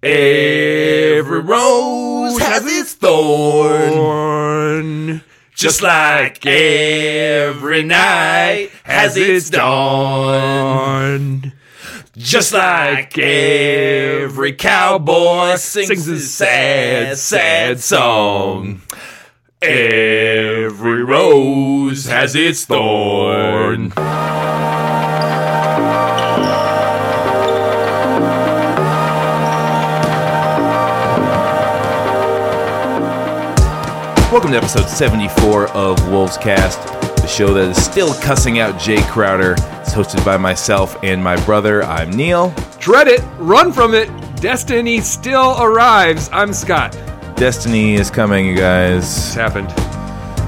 Every rose has its thorn. Just like every night has its dawn. Just like every cowboy sings his sad, sad song. Every rose has its thorn. Welcome to episode 74 of Wolves Cast, the show that is still cussing out Jae Crowder. It's hosted by myself and my brother. I'm Neil. Dread it, run from it. Destiny still arrives. I'm Scott. Destiny is coming, you guys. It's happened.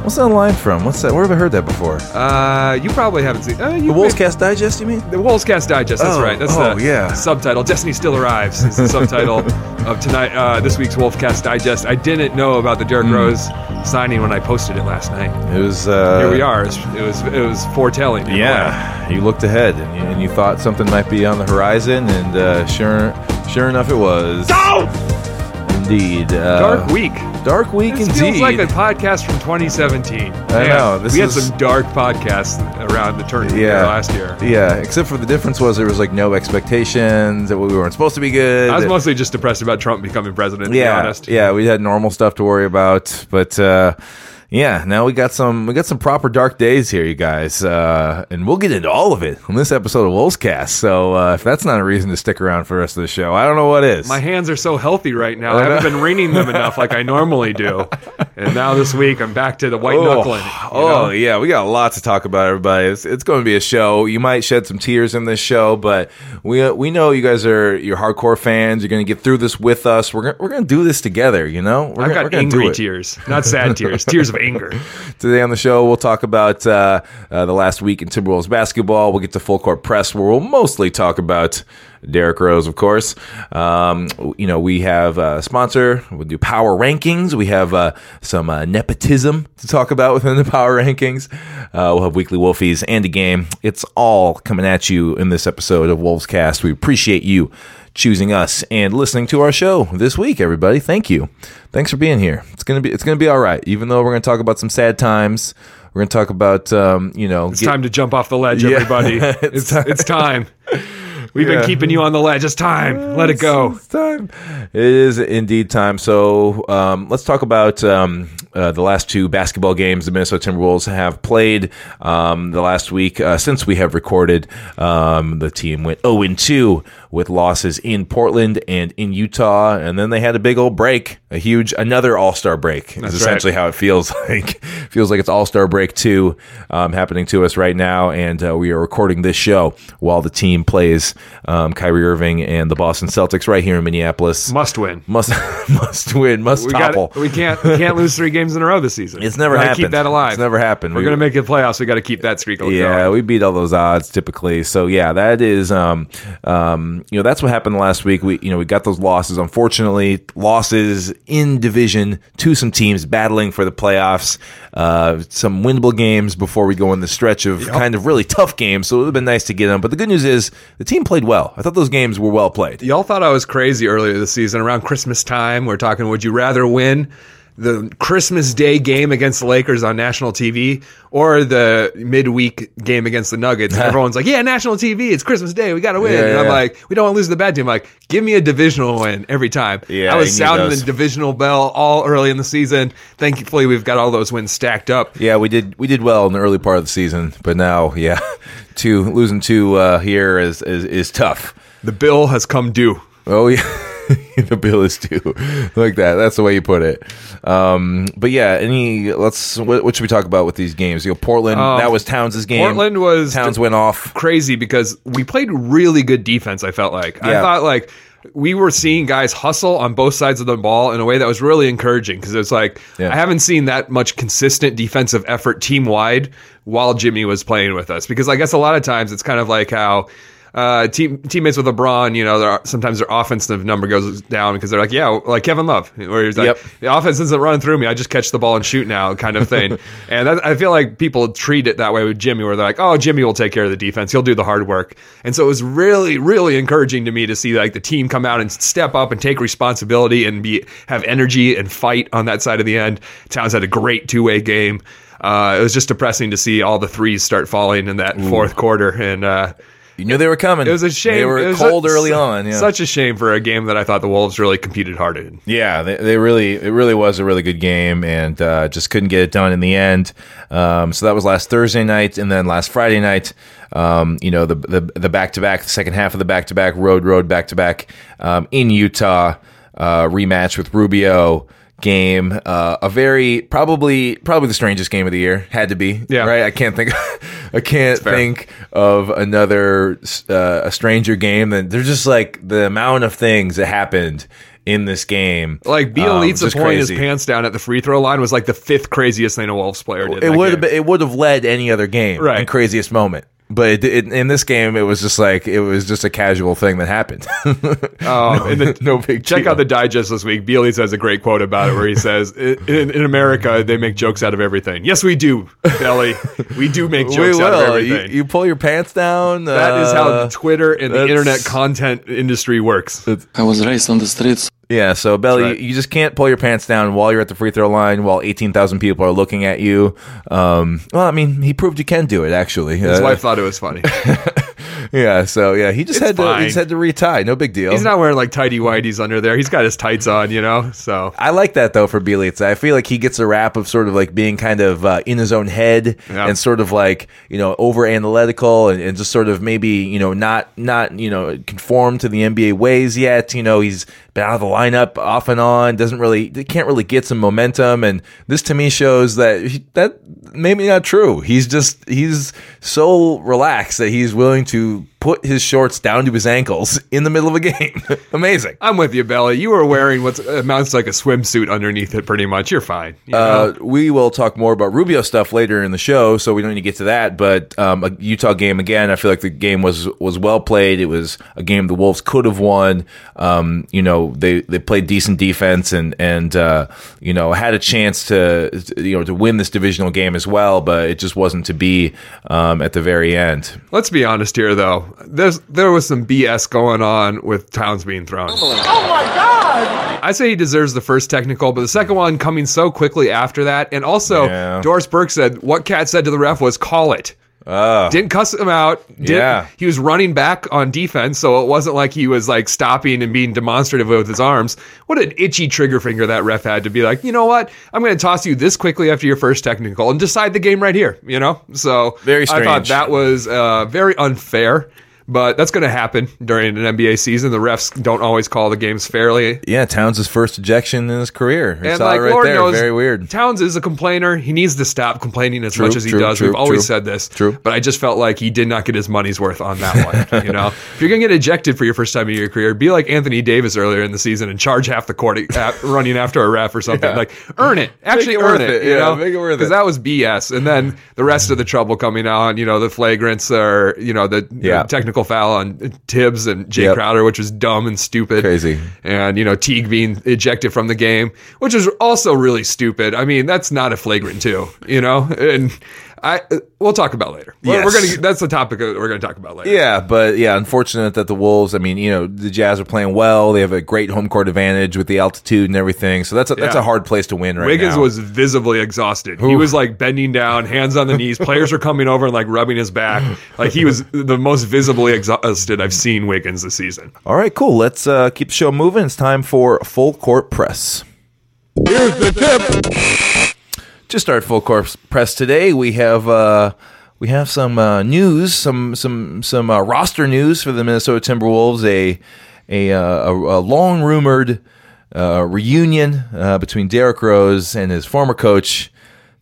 What's that line from? What's that? Where have I heard that before? Uh, you probably haven't seen. Uh, The Wolves Cast Digest, you mean? The Wolfscast Digest. That's Oh, right. That's oh, the yeah. subtitle. Destiny still arrives. Is the subtitle of tonight. Uh, this week's Wolfcast Digest. I didn't know about the. Derrick Rose signing when I posted it last night. It was. Uh, Here we are. It was it was, it was foretelling. Yeah, you looked ahead and you, and you thought something might be on the horizon, and uh, sure, sure enough, it was. Indeed. Uh, Dark week. Dark week This indeed. feels like a podcast from 2017. I know, this we had some dark podcasts around the turn of the year last year. Yeah, except for the difference was there was like no expectations that we weren't supposed to be good. I was mostly just depressed about Trump becoming president. To yeah, be honest. yeah, we had normal stuff to worry about, but uh, yeah, now we got some we got some proper dark days here, you guys, uh, and we'll get into all of it on this episode of Wolves Cast. So uh, if that's not a reason to stick around for the rest of the show, I don't know what is. My hands are so healthy right now. I haven't been wringing them enough like I normally do. And now this week I'm back to the white knuckling. you Oh know? yeah, we got a lot to talk about, everybody. It's, it's going to be a show. You might shed some tears in this show, but we we know you guys are you're hardcore fans. You're going to get through this with us. We're gonna, we're going to do this together. You know, we're I've gonna, got angry tears, not sad tears, tears of anger. Today on the show, we'll talk about uh, uh, the last week in Timberwolves basketball. We'll get to full court press, where we'll mostly talk about Derrick Rose, of course. Um, you know, we have a sponsor. We'll do power rankings. We have uh, some uh, nepotism to talk about within the power rankings. Uh, we'll have weekly Wolfies and a game. It's all coming at you in this episode of Wolves Cast. We appreciate you choosing us and listening to our show this week, everybody. Thank you. Thanks for being here. It's gonna be it's gonna be all right. Even though we're gonna talk about some sad times, we're gonna talk about um, you know It's time to jump off the ledge, everybody. It's It's it's time. We've Yeah. been keeping you on the ledge. It's time. Let it go. It's time. It is indeed time. So um, let's talk about um, uh, the last two basketball games the Minnesota Timberwolves have played um, the last week uh, since we have recorded. Um, the team went 0 2 with losses in Portland and in Utah, and then they had a big old break, a huge another All Star break. Is That's essentially how it feels like. feels like it's All Star break two um, happening to us right now, and uh, we are recording this show while the team plays um, Kyrie Irving and the Boston Celtics right here in Minneapolis. Must win. Must must win, must We topple. got. We can't. We can't lose three games in a row this season. It's never Gotta happened. Keep that alive. It's never happened. We're We- gonna make it playoffs. We got to keep that streak going. Yeah, we beat all those odds typically. So yeah, that is um um you know that's what happened last week. We you know we got those losses. Unfortunately, losses in division to some teams battling for the playoffs. Uh, some winnable games before we go in the stretch of kind of really tough games. So it would have been nice to get them. But the good news is the team played well. I thought those games were well played. Y'all thought I was crazy earlier this season around Christmas time. We're talking, would you rather win the Christmas Day game against the Lakers on national TV or the midweek game against the Nuggets? Everyone's like, yeah, national TV. It's Christmas Day. We got to win. Yeah, and I'm yeah. like, we don't want to lose the bad team. I'm like, give me a divisional win every time. Yeah, I was sounding those. the divisional bell all early in the season. Thankfully, we've got all those wins stacked up. Yeah, we did we did well in the early part of the season, but now yeah, two losing two uh, here is, is is tough. The bill has come due. Oh yeah. the bill is due like that. That's the way you put it. Um but yeah any let's what, what should we talk about with these games? You know portland Um, that was towns' game. Portland was towns went off. crazy because we played really good defense. I felt like. I thought like we were seeing guys hustle on both sides of the ball in a way that was really encouraging because it's like Yeah. I haven't seen that much consistent defensive effort team wide while Jimmy was playing with us because I guess a lot of times it's kind of like how uh, team, teammates with LeBron, you know, sometimes their offensive number goes down because they're like, yeah, like Kevin Love, where he's like, Yep. the offense isn't running through me. I just catch the ball and shoot now, kind of thing. and that, I feel like people treat it that way with Jimmy, where they're like, oh, Jimmy will take care of the defense. He'll do the hard work. And so it was really, really encouraging to me to see like the team come out and step up and take responsibility and be have energy and fight on that side of the end. Towns had a great two way game. Uh, it was just depressing to see all the threes start falling in that fourth quarter, and uh, You knew they were coming. it was a shame. They were cold a- early on. Yeah. Such a shame for a game that I thought the Wolves really competed hard in. Yeah, they, they really it really was a really good game, and uh, just couldn't get it done in the end. Um, so that was last Thursday night, and then last Friday night, um, you know the the the back to back, the second half of the back to back road road back to back in Utah uh, rematch with Rubio game. Uh, a very probably probably the strangest game of the year had to be. Yeah. right. I can't think. I can't think of another uh, a stranger game than there's just like the amount of things that happened in this game. Like Um, Bjelica just pulling his pants down at the free throw line was like the fifth craziest thing a Wolves player did. It would have it would have led any other game Right. craziest moment. But it, it, in this game, it was just like it was just a casual thing that happened. Um, and the, no big check deal. out the digest this week. Bjelica has a great quote about it where he says, "In, in America, they make jokes out of everything." Yes, we do, Belly. we do make We jokes out of will. You, you pull your pants down. that is how uh, Twitter and the internet content industry works. I was raised on the streets. Yeah, so Belly, right. you just can't pull your pants down while you're at the free throw line while 18,000 people are looking at you. Um, well, I mean, he proved you can do it, actually. His Uh, wife thought it was funny. Yeah, so yeah, he just It's had to he just had to retie. No big deal. He's not wearing like tidy whities under there. He's got his tights on, you know. So I like that though for Bjelica. I feel like he gets a rap of sort of like being kind of uh, in his own head Yeah. and sort of like you know over analytical and, and just sort of maybe you know not not you know conform to the NBA ways yet. You know he's been out of the lineup off and on. Doesn't really can't really get some momentum. And this to me shows that he, that maybe not true. He's just he's so relaxed that he's willing to put his shorts down to his ankles in the middle of a game. Amazing. I'm with you, Belly. You were wearing what amounts to like a swimsuit underneath it, pretty much. You're fine. you? Uh, we will talk more about Rubio stuff later in the show, so we don't need to get to that. But um, a Utah game again, I feel like the game was was well played. It was a game the Wolves could have won. Um, you know, they they played decent defense and and uh, you know had a chance to you know to win this divisional game as well, but it just wasn't to be um, at the very end. Let's be honest here, though. There's there was some BS going on with Towns being thrown. Oh my god! I say he deserves the first technical, but the second one coming so quickly after that, and also Yeah. Doris Burke said what Cat said to the ref was call it. Didn't cuss him out. Yeah. he was running back on defense, so it wasn't like he was like stopping and being demonstrative with his arms. What an itchy trigger finger that ref had to be like, you know what? I'm going to toss you this quickly after your first technical and decide the game right here. You know, so Very I thought that was uh, very unfair. But that's going to happen during an NBA season. The refs don't always call the games fairly. Yeah, Towns' first ejection in his career. We And saw like it right Lord there. knows, Very weird. Towns is a complainer. He needs to stop complaining as True, much as he true, does. true, We've always said this. True. But I just felt like he did not get his money's worth on that one. you know, if you're gonna get ejected for your first time in your career, be like Anthony Davis earlier in the season and charge half the court at, running after a ref or something. Yeah. Like earn it, actually it earn it. it. You Yeah, know, make it worth because that was BS. And then the rest of the trouble coming on. You know, the flagrants or you know the, the Yeah. Technical foul on Thibs and Jay Yep. Crowder, which was dumb and stupid Crazy. and you know Teague being ejected from the game, which is also really stupid. I mean, that's not a flagrant two, you know. And I we'll talk about later. We're- We're gonna that's the topic that we're gonna talk about later. Yeah, but yeah, unfortunate that the Wolves. I mean, you know, the Jazz are playing well. They have a great home court advantage with the altitude and everything. So that's a, that's a hard place to win right Wiggins now. was visibly exhausted. He was like bending down, hands on the knees. Players were coming over and like rubbing his back. Like he was the most visibly exhausted I've seen Wiggins this season. All right, cool. Let's uh, keep the show moving. It's time for full court press. Here's the tip. Just start full court press today. We have uh, we have some uh, news, some some some uh, roster news for the Minnesota Timberwolves. A a, uh, a, a long rumored uh, reunion uh, between Derrick Rose and his former coach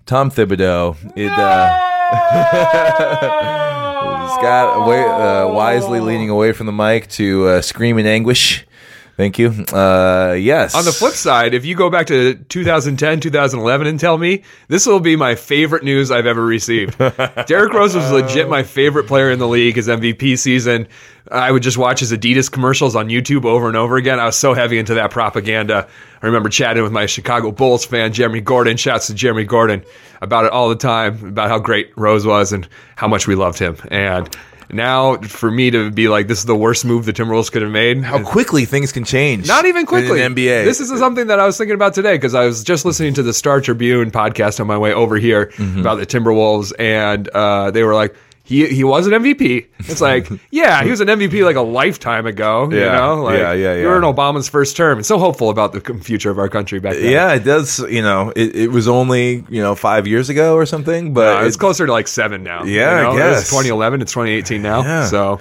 Tom Thibodeau. It. Scott away, wisely leaning away from the mic to scream in anguish Thank you. Uh, yes. On the flip side, if you go back to 2010, 2011 and tell me, this will be my favorite news I've ever received. Derrick Rose was legit my favorite player in the league his MVP season. I would just watch his Adidas commercials on YouTube over and over again. I was so heavy into that propaganda. I remember chatting with my Chicago Bulls fan, Jeremy Gordon. Shouts to Jeremy Gordon about it all the time, about how great Rose was and how much we loved him. And now for me to be like, this is the worst move the Timberwolves could have made. how quickly things can change. Not even quickly. in NBA. This is something that I was thinking about today because I was just listening to the Star Tribune podcast on my way over here Mm-hmm. about the Timberwolves, and uh, they were like, he he was an MVP. It's like, yeah, he was an MVP like a lifetime ago. You Yeah. know, like, Yeah, yeah, You were in. Obama's first term, and so hopeful about the future of our country back then. Yeah, it does. You know, it, it was only you know five years ago or something, but Uh, it's it- closer to like seven now. Yeah, I you know? Was guess. 2011. It's 2018 now. Yeah. So,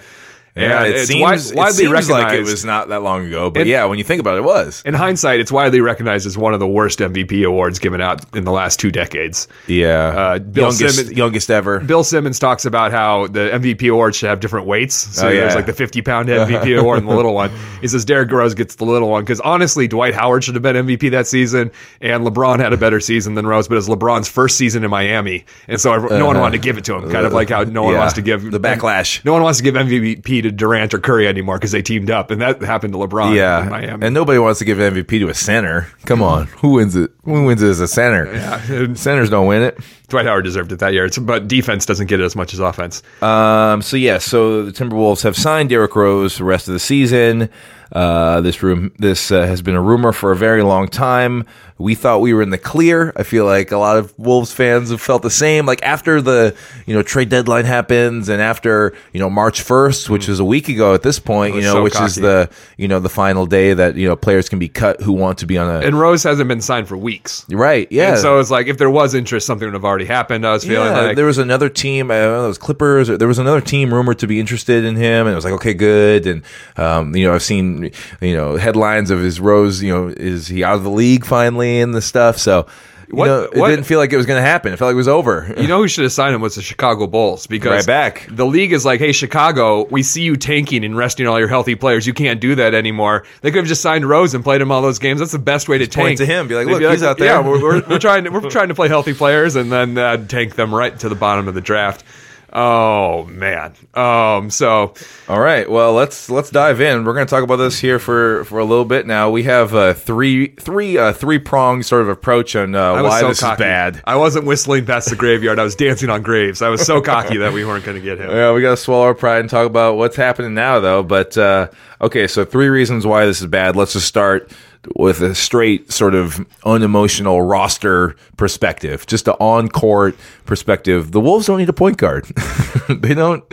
yeah, it it's seems, wi- it seems recognized. like it was not that long ago. But And- yeah, when you think about it, it was. in hindsight, it's widely recognized as one of the worst MVP awards given out in the last two decades. Yeah, Uh, Bill youngest Simmons- youngest ever. Bill Simmons talks about how the MVP award should have different weights. So Oh, yeah. there's like the 50 pound MVP award and the little one. He says Derrick Rose gets the little one because honestly, Dwight Howard should have been MVP that season, and LeBron had a better season than Rose, but it's LeBron's first season in Miami, and so everyone- no one wanted to give it to him. Kind of like how no one Uh-huh. Yeah. wants to give The backlash. No one wants to give MVP to Durant or Curry anymore because they teamed up, and that happened to LeBron in Yeah, Miami. and nobody wants to give MVP to a center. Come on, who wins it? Who wins it as a center? Yeah. Centers don't win it. Dwight Howard deserved it that year, It's- but defense doesn't get it as much as offense. Um, so yeah, so the Timberwolves have signed Derrick Rose the rest of the season. Uh, this room, this uh, has been a rumor for a very long time. We thought we were in the clear. I feel like a lot of Wolves fans have felt the same. Like after the you know trade deadline happens, and after you know March first, which is a week ago at this point, you know, so which is the you know the final day that you know players can be cut who want to be on a And Rose hasn't been signed for weeks. right. Yeah. And so it's like if there was interest, something would have already happened. I was feeling Yeah, like there was another team. I don't know, it was Clippers. Or there was another team rumored to be interested in him, and it was like, okay, good. And um, you know, I've seen you know headlines of his Rose. You know, is he out of the league finally and the stuff? So you What- know, it what- didn't feel like it was going to happen. It felt like it was over. You know who should have signed him was the Chicago Bulls because Right back. the league is like, hey, Chicago, we see you tanking and resting all your healthy players. You can't do that anymore. They could have just signed Rose and played him all those games. That's the best way to tank. point to him, be like, They'd "Look, he's out there." Yeah, we're, we're, we're trying to we're trying to play healthy players and then uh, tank them right to the bottom of the draft. Oh man. Um. So All right. Well, let's let's dive in. We're going to talk about this here for for a little bit now. We have a three three uh, three pronged sort of approach on uh, why so this cocky. is bad. I wasn't whistling past the graveyard. I was dancing on graves. I was so cocky that we weren't going to get him. Yeah, we got to swallow our pride and talk about what's happening now, though. But uh, okay, so three reasons why this is bad. Let's just start with a straight, sort of unemotional roster perspective, just an on-court perspective. The Wolves don't need a point guard. they don't.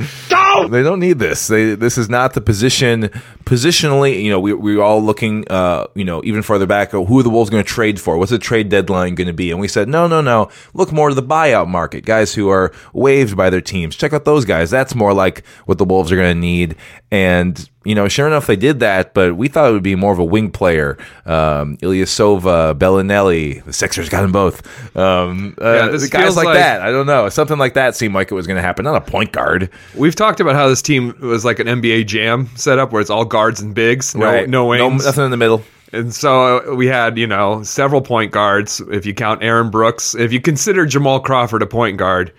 They don't need this. They, this is not the position. Positionally, you know, we we were all looking, uh, you know, even further back. oh, Who are the Wolves going to trade for? What's the trade deadline going to be? And we said, no, no, no. Look more to the buyout market. Guys who are waived by their teams. Check out those guys. That's more like what the Wolves are going to need. And you know, sure enough, they did that. But we thought it would be more of a wing player. Um, Ilyasova, Belinelli. The Sixers got them both. Um, uh, Yeah, guys like, like- that. I don't know. Something like that seemed like it was going to happen. Not a point guard. We've talked about how this team was like an NBA jam setup where it's all guards and bigs, no, right? no wings. nothing in the middle. And so uh, we had, you know, several point guards. If you count Aaron Brooks, if you consider Jamal Crawford a point guard,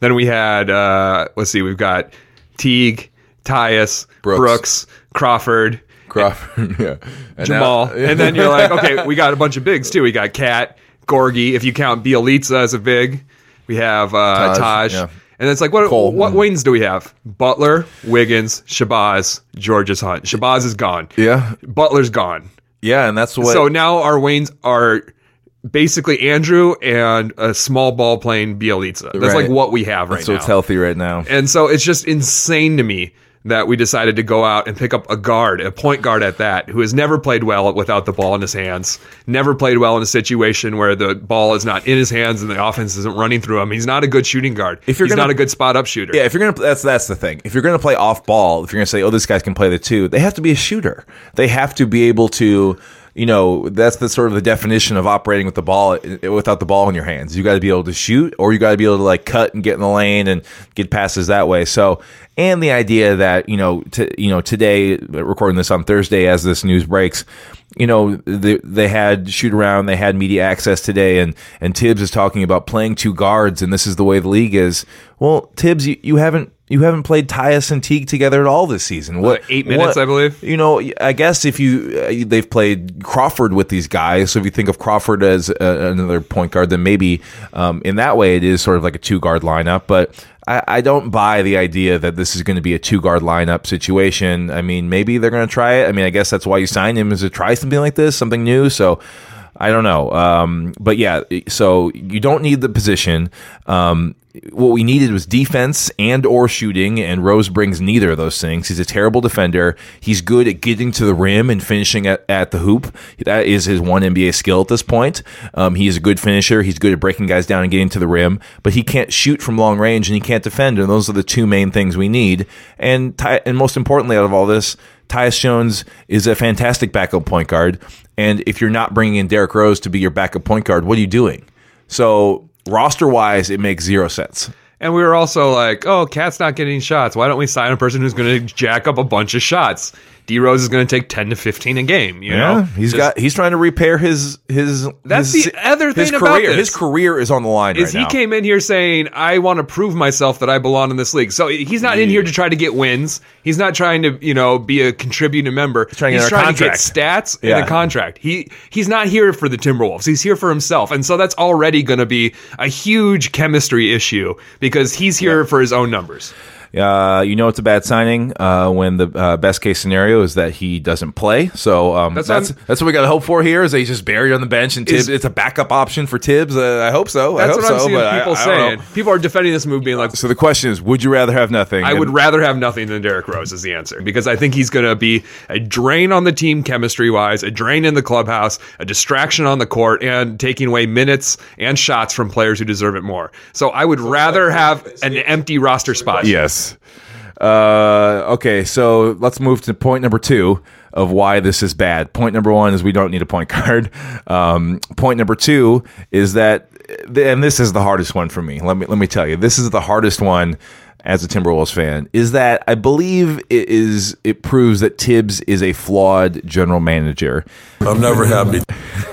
then we had, uh, let's see, we've got Teague, Tyus, Brooks. Brooks, Crawford, Crawford, yeah, And Jamal. now- and then you're like, okay, we got a bunch of bigs too. We got Cat, Gorgui. If you count Bjelica as a big, we have uh, Taj, Taj. yeah. And it's like, what Cole. what wings do we have? Butler, Wiggins, Shabazz, Georges Hunt. Shabazz is gone. yeah, Butler's gone. yeah, and that's what. So now our Waynes are basically Andrew and a small ball playing Bjelica. That's Right. like what we have right so now. it's healthy right now. and so it's just insane to me that we decided to go out and pick up a guard, a point guard at that, who has never played well without the ball in his hands, never played well in a situation where the ball is not in his hands and the offense isn't running through him. He's not a good shooting guard. If you're He's gonna- not a good spot up shooter. Yeah, if you're gonna that's that's the thing. If you're gonna play off ball, if you're gonna say, "Oh, this guy can play the two, they have to be a shooter. They have to be able to, you know, that's the sort of the definition of operating with the ball uh, without the ball in your hands. You got to be able to shoot, or you got to be able to like cut and get in the lane and get passes that way. So, and the idea that you know, you know, today recording this on Thursday as this news breaks, you know, they, they had shoot around, they had media access today, and and Thibs is talking about playing two guards, and this is the way the league is. Well, Thibs, you, you haven't you haven't played Tyus and Teague together at all this season. What eight minutes, what- I believe? You know, I guess if you uh, they've played Crawford with these guys, so if you think of Crawford as uh, another point guard, then maybe um, in that way it is sort of like a two guard lineup. But I, I don't buy the idea that this is going to be a two guard lineup situation. I mean, maybe they're going to try it. I mean, I guess that's why you signed him is to try something like this, something new. So. I don't know. Um, but yeah, so you don't need the position. Um, what we needed was defense and or shooting, and Rose brings neither of those things. He's a terrible defender. He's good at getting to the rim and finishing at, at the hoop. That is his one NBA skill at this point. Um, he is a good finisher. He's good at breaking guys down and getting to the rim, but he can't shoot from long range and he can't defend. And those are the two main things we need. And and most importantly, out of all this, Tyus Jones is a fantastic backup point guard. And if you're not bringing in Derrick Rose to be your backup point guard, what are you doing? So roster wise, it makes zero sense. And we were also like, oh, Cat's not getting shots. Why don't we sign a person who's going to jack up a bunch of shots? D Rose is going to take 10 to 15 a game. You know? he's Just- got he's trying to repair his his. That's his- the other thing about career. this. His career is on the line is right he now. came in here saying I want to prove myself that I belong in this league. So he's not in here to try to get wins. He's not trying to you know be a contributing member. He's trying to get trying to get stats Yeah. and a contract. He he's not here for the Timberwolves. He's here for himself, and so that's already going to be a huge chemistry issue because he's here for his own numbers. Uh, you know it's a bad signing uh, when the uh, best case scenario is that he doesn't play. So um, That's that's what that's, what we got to hope for here. Is that he's just buried on the bench and Thibs, Is- it's a backup option for Thibs. Uh, I hope so. I That's hope what I'm so, seeing but I- people I saying. People are defending this move, being like, So the question is, would you rather have nothing? I And- would rather have nothing than Derrick Rose is the answer because I think he's going to be a drain on the team chemistry wise, a drain in the clubhouse, a distraction on the court, and taking away minutes and shots from players who deserve it more. So I would rather have an empty roster spot. Uh, okay, so let's move to point number two of why this is bad. Point number one is we don't need a point guard. Um, point number two is that, and this is the hardest one for me. Let me let me tell you, this is the hardest one as a Timberwolves fan. Is that I believe it is it proves that Thibs is a flawed general manager. I'm never happy.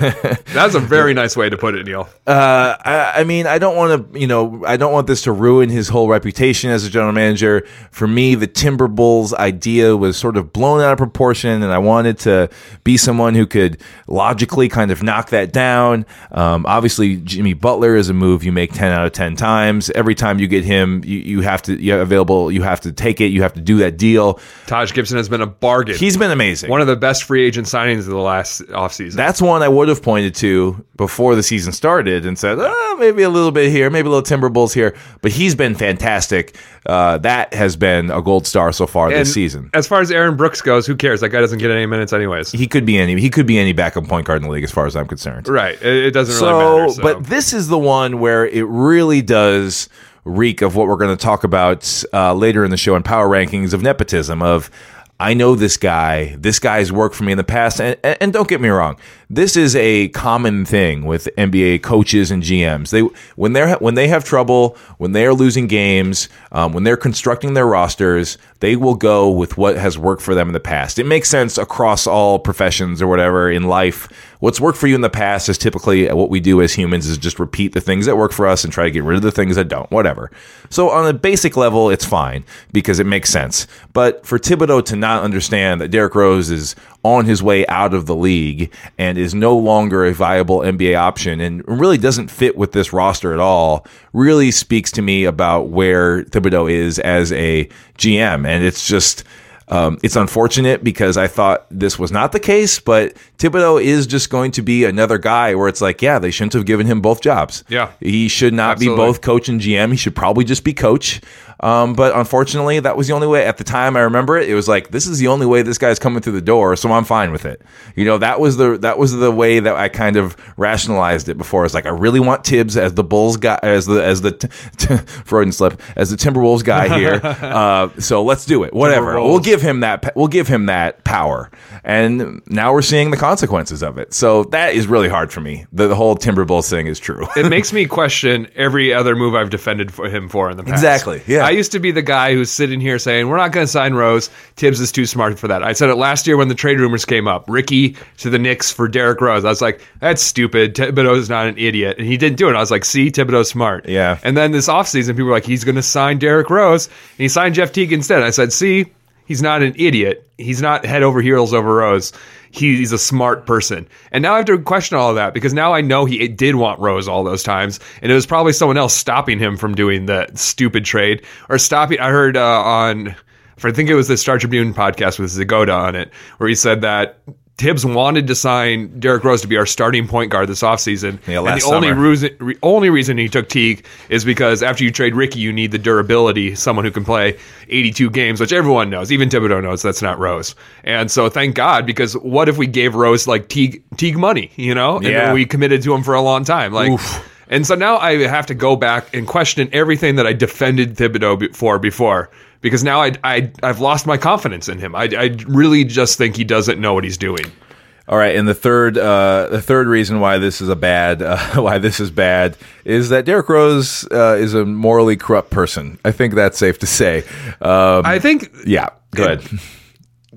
That's a very nice way to put it, Neil. Uh, I, I mean, I don't want to, you know, I don't want this to ruin his whole reputation as a general manager. For me, the Timberwolves idea was sort of blown out of proportion, and I wanted to be someone who could logically kind of knock that down. Um, obviously, Jimmy Butler is a move you make ten out of ten times. Every time you get him, you, you have to, you available, you have to take it, you have to do that deal. Taj Gibson has been a bargain. He's been amazing. one of the best free agent signings of the last offseason. That's one I would have pointed to before the season started and said, oh, maybe a little bit here, maybe a little Timber Bulls here. But he's been fantastic. Uh, that has been a gold star so far And this season. As far as Aaron Brooks goes, who cares? That guy doesn't get any minutes anyways. He could be any he could be any backup point guard in the league as far as I'm concerned. right. It, it doesn't So, really matter. So. but this is the one where it really does reek of what we're going to talk about uh, later in the show in power rankings of nepotism of I know this guy. This guy's worked for me in the past, and, and, don't get me wrong. This is a common thing with NBA coaches and GMs. They when they're when they have trouble, when they are losing games, um, when they're constructing their rosters, they will go with what has worked for them in the past. It makes sense across all professions or whatever in life. What's worked for you in the past is typically what we do as humans is just repeat the things that work for us and try to get rid of the things that don't. Whatever. So on a basic level, it's fine because it makes sense. But for Thibodeau to not understand that Derrick Rose is on his way out of the league and is no longer a viable NBA option and really doesn't fit with this roster at all really speaks to me about where Thibodeau is as a GM. And it's just. Um, it's unfortunate because I thought this was not the case, but Thibodeau is just going to be another guy where it's like, yeah, they shouldn't have given him both jobs. Yeah. He should not Absolutely. be both coach and GM. He should probably just be coach. Um, but unfortunately, that was the only way. At the time, I remember it. It was like this is the only way this guy's coming through the door, so I'm fine with it. You know, that was the that was the way that I kind of rationalized it before. It's like I really want Thibs as the Bulls guy, as the as the t- t- Freudian slip as the Timberwolves guy here. uh, so let's do it. Whatever. We'll give him that we'll give him that power. And now we're seeing the consequences of it. So that is really hard for me. The, the whole Timberwolves thing is true. it makes me question every other move I've defended for him for in the past. Exactly, yeah. I used to be the guy who's sitting here saying we're not going to sign Rose. Thibs is too smart for that. I said it last year when the trade rumors came up. Ricky to the Knicks for Derrick Rose. I was like, that's stupid. Thibodeau's not an idiot, and he didn't do it. I was like, see, Thibodeau's smart. Yeah. And then this offseason, people were like, he's going to sign Derrick Rose, and he signed Jeff Teague instead. I said, see, he's not an idiot. He's not head over heels over Rose. He's a smart person. And now I have to question all of that because now I know he did want Rose all those times. And it was probably someone else stopping him from doing the stupid trade or stopping. I heard uh, on, I think it was the Star Tribune podcast with Zgoda on it, where he said that Thibs wanted to sign Derrick Rose to be our starting point guard this offseason. Yeah, and last the only reason, re- only reason he took Teague is because after you trade Ricky, you need the durability, someone who can play 82 games, which everyone knows, even Thibodeau knows that's not Rose. And so thank God, because what if we gave Rose like Teague, Teague money, you know, and Yeah. we committed to him for a long time, like. And so now I have to go back and question everything that I defended Thibodeau for before, because now I, I I've lost my confidence in him. I, I really just think he doesn't know what he's doing. All right, and the third, uh, the third reason why this is a bad, uh, why this is bad, is that Derrick Rose uh, is a morally corrupt person. I think that's safe to say. Um, I think yeah, go ahead.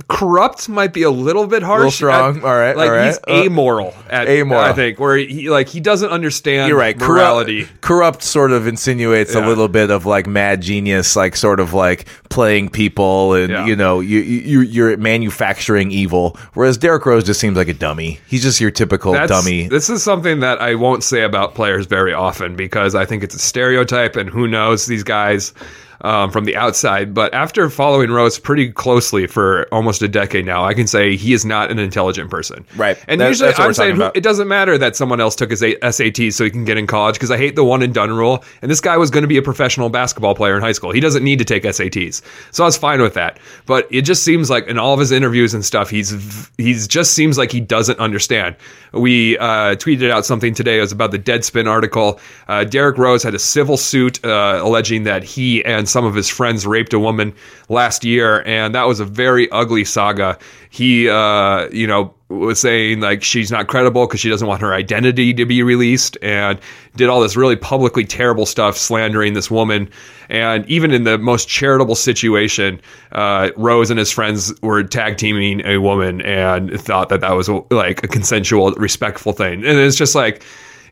corrupt might be a little bit harsh. Little strong. All right, like all right. he's Uh, amoral. At, amoral. I think where he like he doesn't understand. You're right. Morality. Corrupt, corrupt sort of insinuates a little bit of like mad genius, like sort of like playing people, and Yeah. you know, you, you you're manufacturing evil. Whereas Derrick Rose just seems like a dummy. He's just your typical That's, dummy. This is something that I won't say about players very often because I think it's a stereotype, and who knows these guys um, from the outside. But after following Rose pretty closely for almost a decade now, I can say he is not an intelligent person. Right. And usually, that's I'm saying about. it doesn't matter that someone else took his A- SATs so he can get in college because I hate the one and done rule. And this guy was going to be a professional basketball player in high school. He doesn't need to take SATs, so I was fine with that. But it just seems like in all of his interviews and stuff, he's he's just seems like he doesn't understand. We uh, tweeted out something today. It was about the Deadspin article. Uh, Derrick Rose had a civil suit uh, alleging that he and some of his friends raped a woman last year, and that was a very ugly saga. He, uh, you know, was saying like she's not credible because she doesn't want her identity to be released, and did all this really publicly terrible stuff, slandering this woman. And even in the most charitable situation, uh, Rose and his friends were tag teaming a woman and thought that that was like a consensual, respectful thing. And it's just like,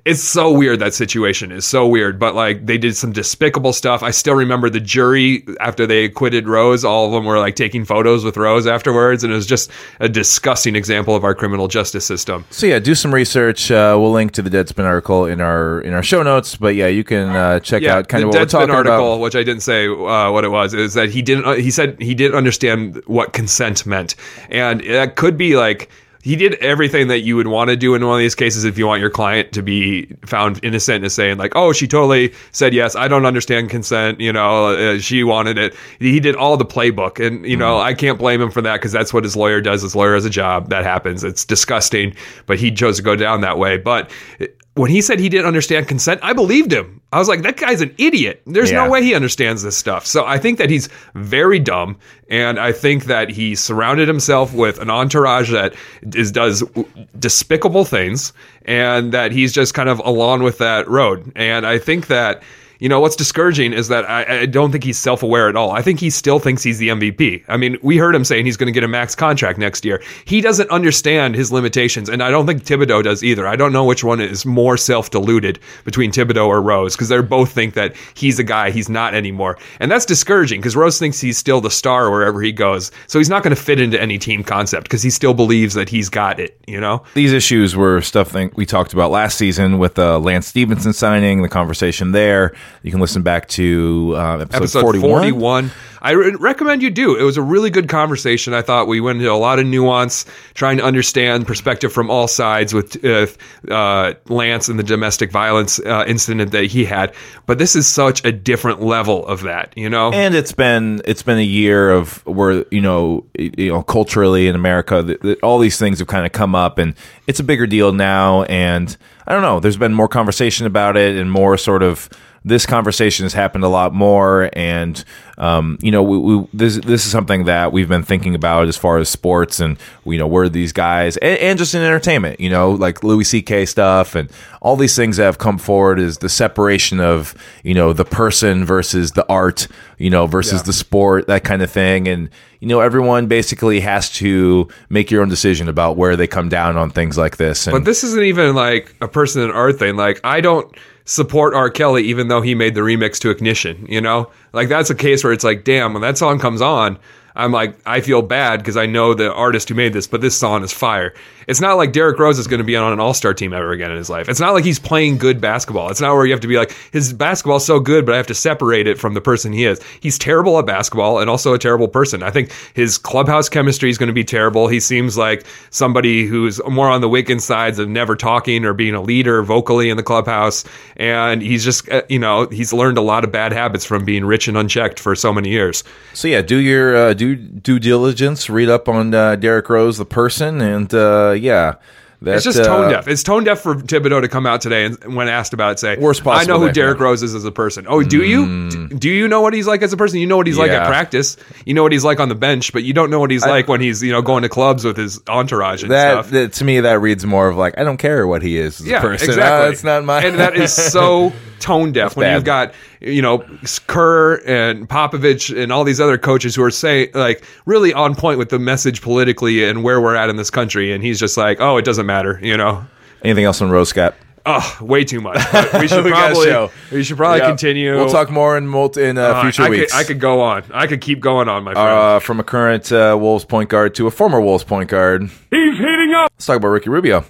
it's so weird that situation is so weird but like they did some despicable stuff i still remember the jury after they acquitted rose all of them were like taking photos with rose afterwards and it was just a disgusting example of our criminal justice system So yeah, do some research. Uh, we'll link to the Deadspin article in our in our show notes. But yeah, you can uh, check yeah out kind the of what we're Deadspin talking article about. which i didn't say uh, what it was is that he didn't uh, he said he didn't understand what consent meant and that could be like he did everything that you would want to do in one of these cases if you want your client to be found innocent and saying like, "Oh, she totally said yes. I don't understand consent. You know, uh, she wanted it." He did all the playbook, and you know, I can't blame him for that because that's what his lawyer does. His lawyer has a job. That happens. It's disgusting, but he chose to go down that way. But when he said he didn't understand consent, I believed him. I was like, that guy's an idiot. There's Yeah. no way he understands this stuff. So I think that he's very dumb, and I think that he surrounded himself with an entourage that is does despicable things, and that he's just kind of along with that road. And I think that. You know what's discouraging is that I, I don't think he's self-aware at all. I think he still thinks he's the MVP. I mean, we heard him saying he's going to get a max contract next year. He doesn't understand his limitations, and I don't think Thibodeau does either. I don't know which one is more self-deluded between Thibodeau or Rose because they both think that he's a guy he's not anymore, and that's discouraging because Rose thinks he's still the star wherever he goes. So he's not going to fit into any team concept because he still believes that he's got it. You know? These issues were stuff we talked about last season with the Lance Stephenson signing, the conversation there. You can listen back to uh, episode, episode 41. 41. I re- recommend you do. It was a really good conversation. I thought we went into a lot of nuance, trying to understand perspective from all sides with uh, Lance and the domestic violence uh, incident that he had. But this is such a different level of that, you know? And it's been it's been a year of where you know you know culturally in America that, that all these things have kind of come up and it's a bigger deal now, and I don't know. There's been more conversation about it, and more sort of this conversation has happened a lot more, and um, you know, we, we, this this is something that we've been thinking about as far as sports, and you know, where these guys, and, and just in entertainment, you know, like Louis C.K. stuff, and all these things that have come forward is the separation of you know the person versus the art, you know, versus Yeah. the sport, that kind of thing, and you know, everyone basically has to make your own decision about where they come down on things like this, and But this isn't even like a person in art thing. Like I don't support R. Kelly even though he made the remix to Ignition, you know? Like that's a case where it's like, damn, when that song comes on, I'm like, I feel bad because I know the artist who made this, but this song is fire. It's not like Derrick Rose is going to be on an all star team ever again in his life. It's not like he's playing good basketball. It's not where you have to be like, his basketball's so good, but I have to separate it from the person he is. He's terrible at basketball and also a terrible person. I think his clubhouse chemistry is going to be terrible. He seems like somebody who's more on the Wiggins sides of never talking or being a leader vocally in the clubhouse. And he's just, uh, you know, he's learned a lot of bad habits from being rich and unchecked for so many years. So yeah, do your uh, due due diligence. Read up on uh, Derrick Rose, the person, and uh, yeah, that's It's just tone deaf. It's tone deaf for Thibodeau to come out today and when asked about it, say, Worst possible." I know who Derrick. Rose is as a person. Oh, do you? D- Do you know what he's like as a person? You know what he's like at practice. You know what he's like on the bench, but you don't know what he's like when he's you know going to clubs with his entourage and That, stuff. that to me, that reads more of like I don't care what he is as yeah, a person. exactly. Uh, it's not my. and that is so tone deaf when bad. you've got you know Kerr and Popovich and all these other coaches who are saying like really on point with the message politically and where we're at in this country, and he's just like, oh, it doesn't matter, you know. Anything else on Rose Scott? Oh, way too much. But we should We probably we should probably Yeah. continue. We'll talk more in multi, in uh, Uh, future I weeks. Could, I could go on. I could keep going on, my friend. uh, from a current uh, Wolves point guard to a former Wolves point guard. He's heating up. Let's talk about Ricky Rubio.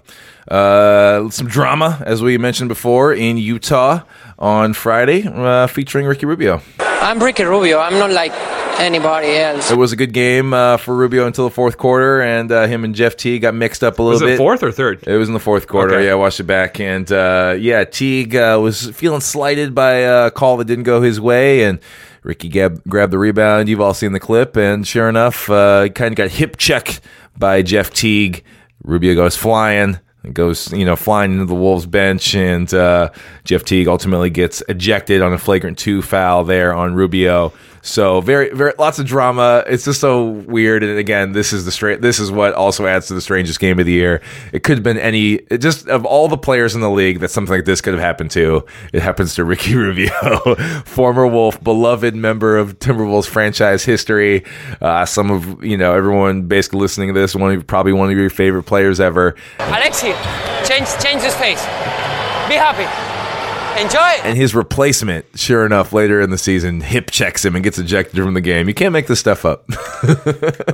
Uh, some drama, as we mentioned before, in Utah on Friday, uh, featuring Ricky Rubio. I'm Ricky Rubio. I'm not like anybody else. It was a good game uh, for Rubio until the fourth quarter, and uh, him and Jeff Teague got mixed up a little Was bit. fourth or third? It was in the fourth quarter. Okay. Yeah, I watched it back, and uh, yeah, Teague uh, was feeling slighted by a call that didn't go his way, and Ricky gab- grabbed the rebound. You've all seen the clip, and sure enough, uh, kind of got hip checked by Jeff Teague. Rubio goes flying. Goes, you know, flying into the Wolves bench, and uh, Jeff Teague ultimately gets ejected on a flagrant two foul there on Rubio. So very, very lots of drama. It's just so weird. And again, this is the straight. This is what also adds to the strangest game of the year. It could have been any. It just of all the players in the league that something like this could have happened to. It happens to Ricky Rubio, former Wolf, beloved member of Timberwolves franchise history. Uh, some of you know everyone basically listening to this, one of probably one of your favorite players ever. Alexi, change change the face. Be happy. Enjoy it. And his replacement, sure enough, later in the season, hip checks him and gets ejected from the game. You can't make this stuff up.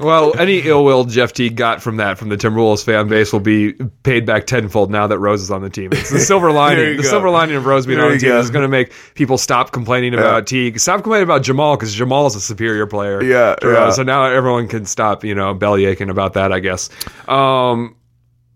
Well, any ill will Jeff Teague got from that from the Timberwolves fan base will be paid back tenfold now that Rose is on the team. It's the silver lining. The go. silver lining of Rose being There on the team go. is going to make people stop complaining about Teague. Stop complaining about Jamal because Jamal is a superior player. Yeah, to Rose. yeah. So now everyone can stop, you know, belly aching about that. I guess. Um,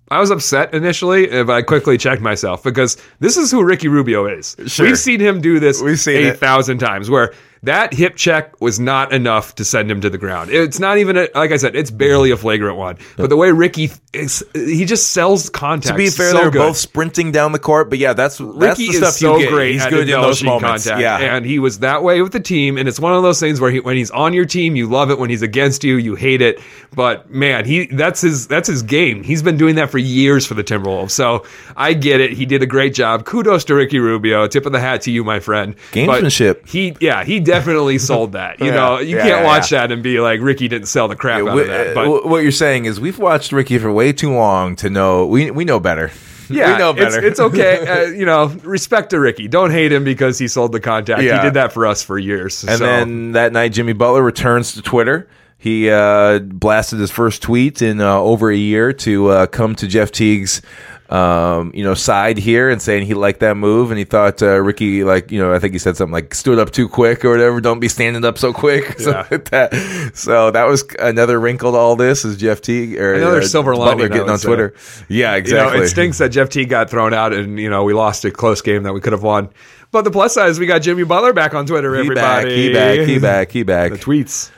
I was upset initially, but I quickly checked myself because this is who Ricky Rubio is. Sure. We've seen him do this We've seen it. eight thousand times. Where that hip check was not enough to send him to the ground. It's not even a, like I said, it's barely a flagrant one. But the way Ricky, is, he just sells contact. to be fair, so they're good. both sprinting down the court, but yeah, that's that's Ricky the stuff is so you get. great. He's good in those moments. Contact. Yeah, and he was that way with the team. And it's one of those things where he, when he's on your team, you love it. When he's against you, you hate it. But man, he that's his that's his game. He's been doing that for years for the Timberwolves. So I get it. He did a great job. Kudos to Ricky Rubio. Tip of the hat to you, my friend. But Gamesmanship. he yeah, he definitely sold that. You Yeah. know, you Yeah, can't watch that and be like Ricky didn't sell the crap out We- of that. uh, But what you're saying is we've watched Ricky for way too long to know we we know better. Yeah, we know it's, better. it's okay. Uh, you know, respect to Ricky. Don't hate him because he sold the contact. He did that for us for years. And so. then that night, Jimmy Butler returns to Twitter. He uh, blasted his first tweet in uh, over a year to uh, come to Jeff Teague's, um, you know, side here and saying he liked that move and he thought uh, Ricky, like, you know, I think he said something like stood up too quick or whatever. Don't be standing up so quick. Yeah. Like that. So that was another wrinkle to all this is Jeff Teague or Another uh, silver Butler lining, I getting on. Twitter. Yeah, you exactly. know, it stinks that Jeff T got thrown out and, you know, we lost a close game that we could have won. But the plus side is we got Jimmy Butler back on Twitter, He everybody. back, he back, he back, he back. The tweets.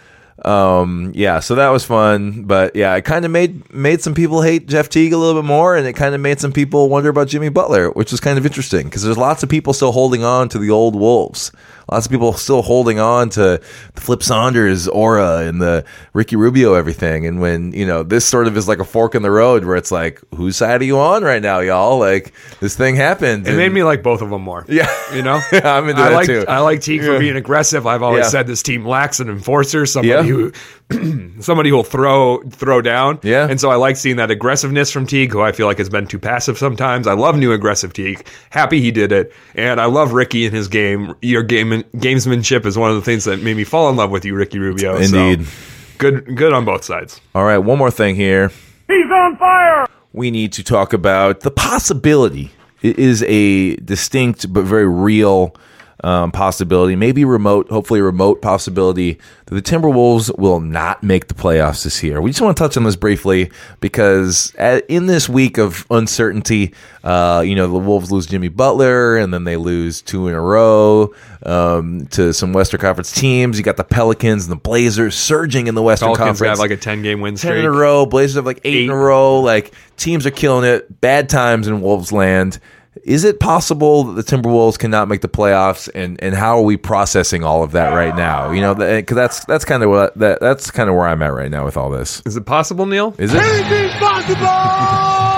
Um, yeah, so that was fun, but yeah, it kind of made made some people hate Jeff Teague a little bit more, and it kind of made some people wonder about Jimmy Butler, which was kind of interesting because there's lots of people still holding on to the old Wolves. Lots of people still holding on to the Flip Saunders aura and the Ricky Rubio everything. And when, you know, this sort of is like a fork in the road where it's like, whose side are you on right now, y'all? Like, this thing happened. It made me like both of them more. Yeah. You know? Yeah, I'm into I that like, too. I like Teague Yeah. for being aggressive. I've always Yeah. said this team lacks an enforcer, somebody who somebody who will throw throw down. Yeah. And so I like seeing that aggressiveness from Teague, who I feel like has been too passive sometimes. I love new aggressive Teague. Happy he did it. And I love Ricky in his game. Your game gamesmanship is one of the things that made me fall in love with you, Ricky Rubio. So Indeed. good good on both sides. All right, one more thing here. He's on fire! we need to talk about the possibility. It is a distinct but very real um, possibility, maybe remote, hopefully remote possibility that the Timberwolves will not make the playoffs this year. We just want to touch on this briefly because at, in this week of uncertainty, uh, you know, the Wolves lose Jimmy Butler and then they lose two in a row um, to some Western Conference teams. You got the Pelicans and the Blazers surging in the Western Pelicans Conference have like a ten game win streak. 10 streak. in a row. Blazers have like eight, in a row. Like teams are killing it. Bad times in Wolves land. Is it possible that the Timberwolves cannot make the playoffs? And, and how are we processing all of that right now? You know, because that's that's kind of what that that's kind of where I'm at right now with all this. Is it possible, Neil? Is it? Anything's possible!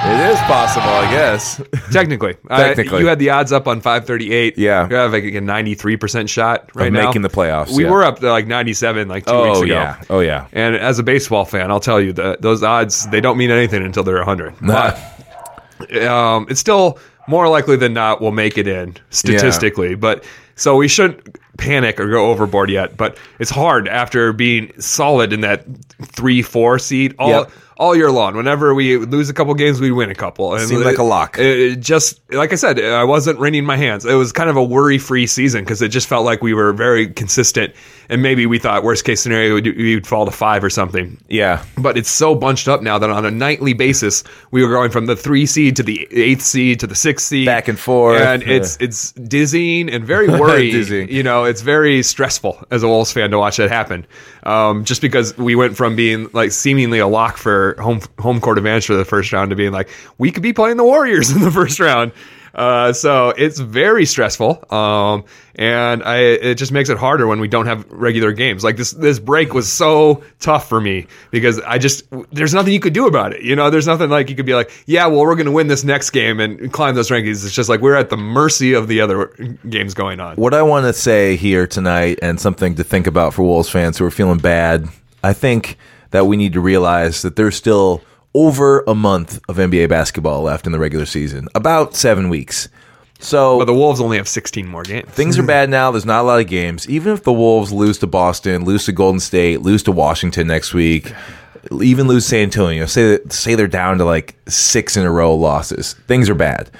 It is possible, I guess. Technically, Technically. I, you had the odds up on 538. Yeah. you have like a 93 percent shot right now making the playoffs, We yeah. were up to like 97 like two Oh weeks ago. yeah. Oh yeah. And as a baseball fan, I'll tell you that those odds they don't mean anything until they're 100. Um, it's still more likely than not we'll make it in statistically. But so we shouldn't panic or go overboard yet. But it's hard after being solid in that three four seed all. Yep. All year long, whenever we lose a couple games, we win a couple. And Seemed like a lock. It, it just like I said, I wasn't wringing my hands. It was kind of a worry-free season because it just felt like we were very consistent, and maybe we thought worst case scenario we'd, we'd fall to five or something. Yeah. But it's so bunched up now that on a nightly basis, we were going from the three seed to the eighth seed to the sixth seed, Back and forth. and it's it's dizzying and very worrying. You know, it's very stressful as a Wolves fan to watch that happen. Um, just because we went from being like seemingly a lock for home home court advantage for the first round to being like we could be playing the Warriors in the first round. Uh, so it's very stressful, um, and I, it just makes it harder when we don't have regular games. Like this, this break was so tough for me because I just there's nothing you could do about it. You know, there's nothing like you could be like, yeah, well, we're going to win this next game and climb those rankings. It's just like we're at the mercy of the other games going on. What I want to say here tonight, and something to think about for Wolves fans who are feeling bad, I think that we need to realize that there's still over a month of NBA basketball left in the regular season, about seven weeks. So But the Wolves only have 16 more games. things are bad now. There's not a lot of games. Even if the Wolves lose to Boston, lose to Golden State, lose to Washington next week, even lose San Antonio, say say they're down to like six in a row losses. Things are bad.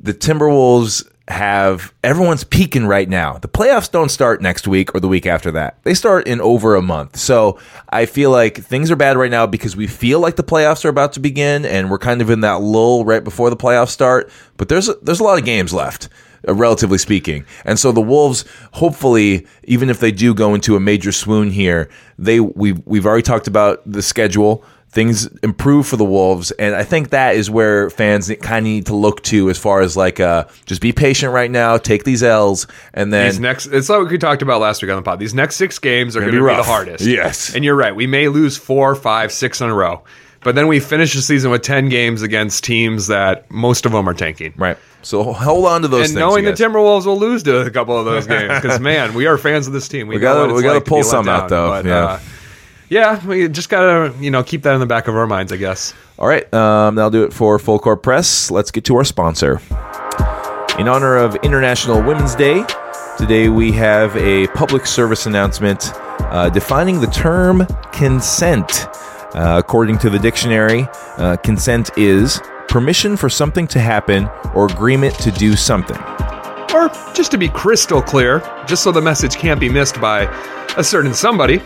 The Timberwolves have everyone's peaking right now. The playoffs don't start next week or the week after that. They start in over a month. So I feel like things are bad right now because we feel like the playoffs are about to begin and we're kind of in that lull right before the playoffs start. But there's there's a lot of games left. Uh, relatively speaking, and so the Wolves, hopefully, even if they do go into a major swoon here, they we we've, we've already talked about the schedule things improve for the Wolves, and I think that is where fans kind of need to look to as far as like uh, just be patient right now, take these L's, and then These next, it's like we talked about last week on the pod. These next six games are going to be be, the hardest. Yes. and you're right. We may lose four, five, six in a row, but then we finish the season with ten games against teams that most of them are tanking. right. So hold on to those. And things, knowing the. Timberwolves will lose to a couple of those games, because man, we are fans of this team. We, We gotta- we gotta like pull some out, though. But, Yeah. uh, yeah, we just gotta you know keep that in the back of our minds, I guess. All right, um, that'll do it for Full Court Press. Let's get to our sponsor. In honor of International Women's Day, today we have a public service announcement uh, defining the term consent. Uh, according to the dictionary, uh, consent is permission for something to happen or agreement to do something. Or just to be crystal clear, just so the message can't be missed by a certain somebody,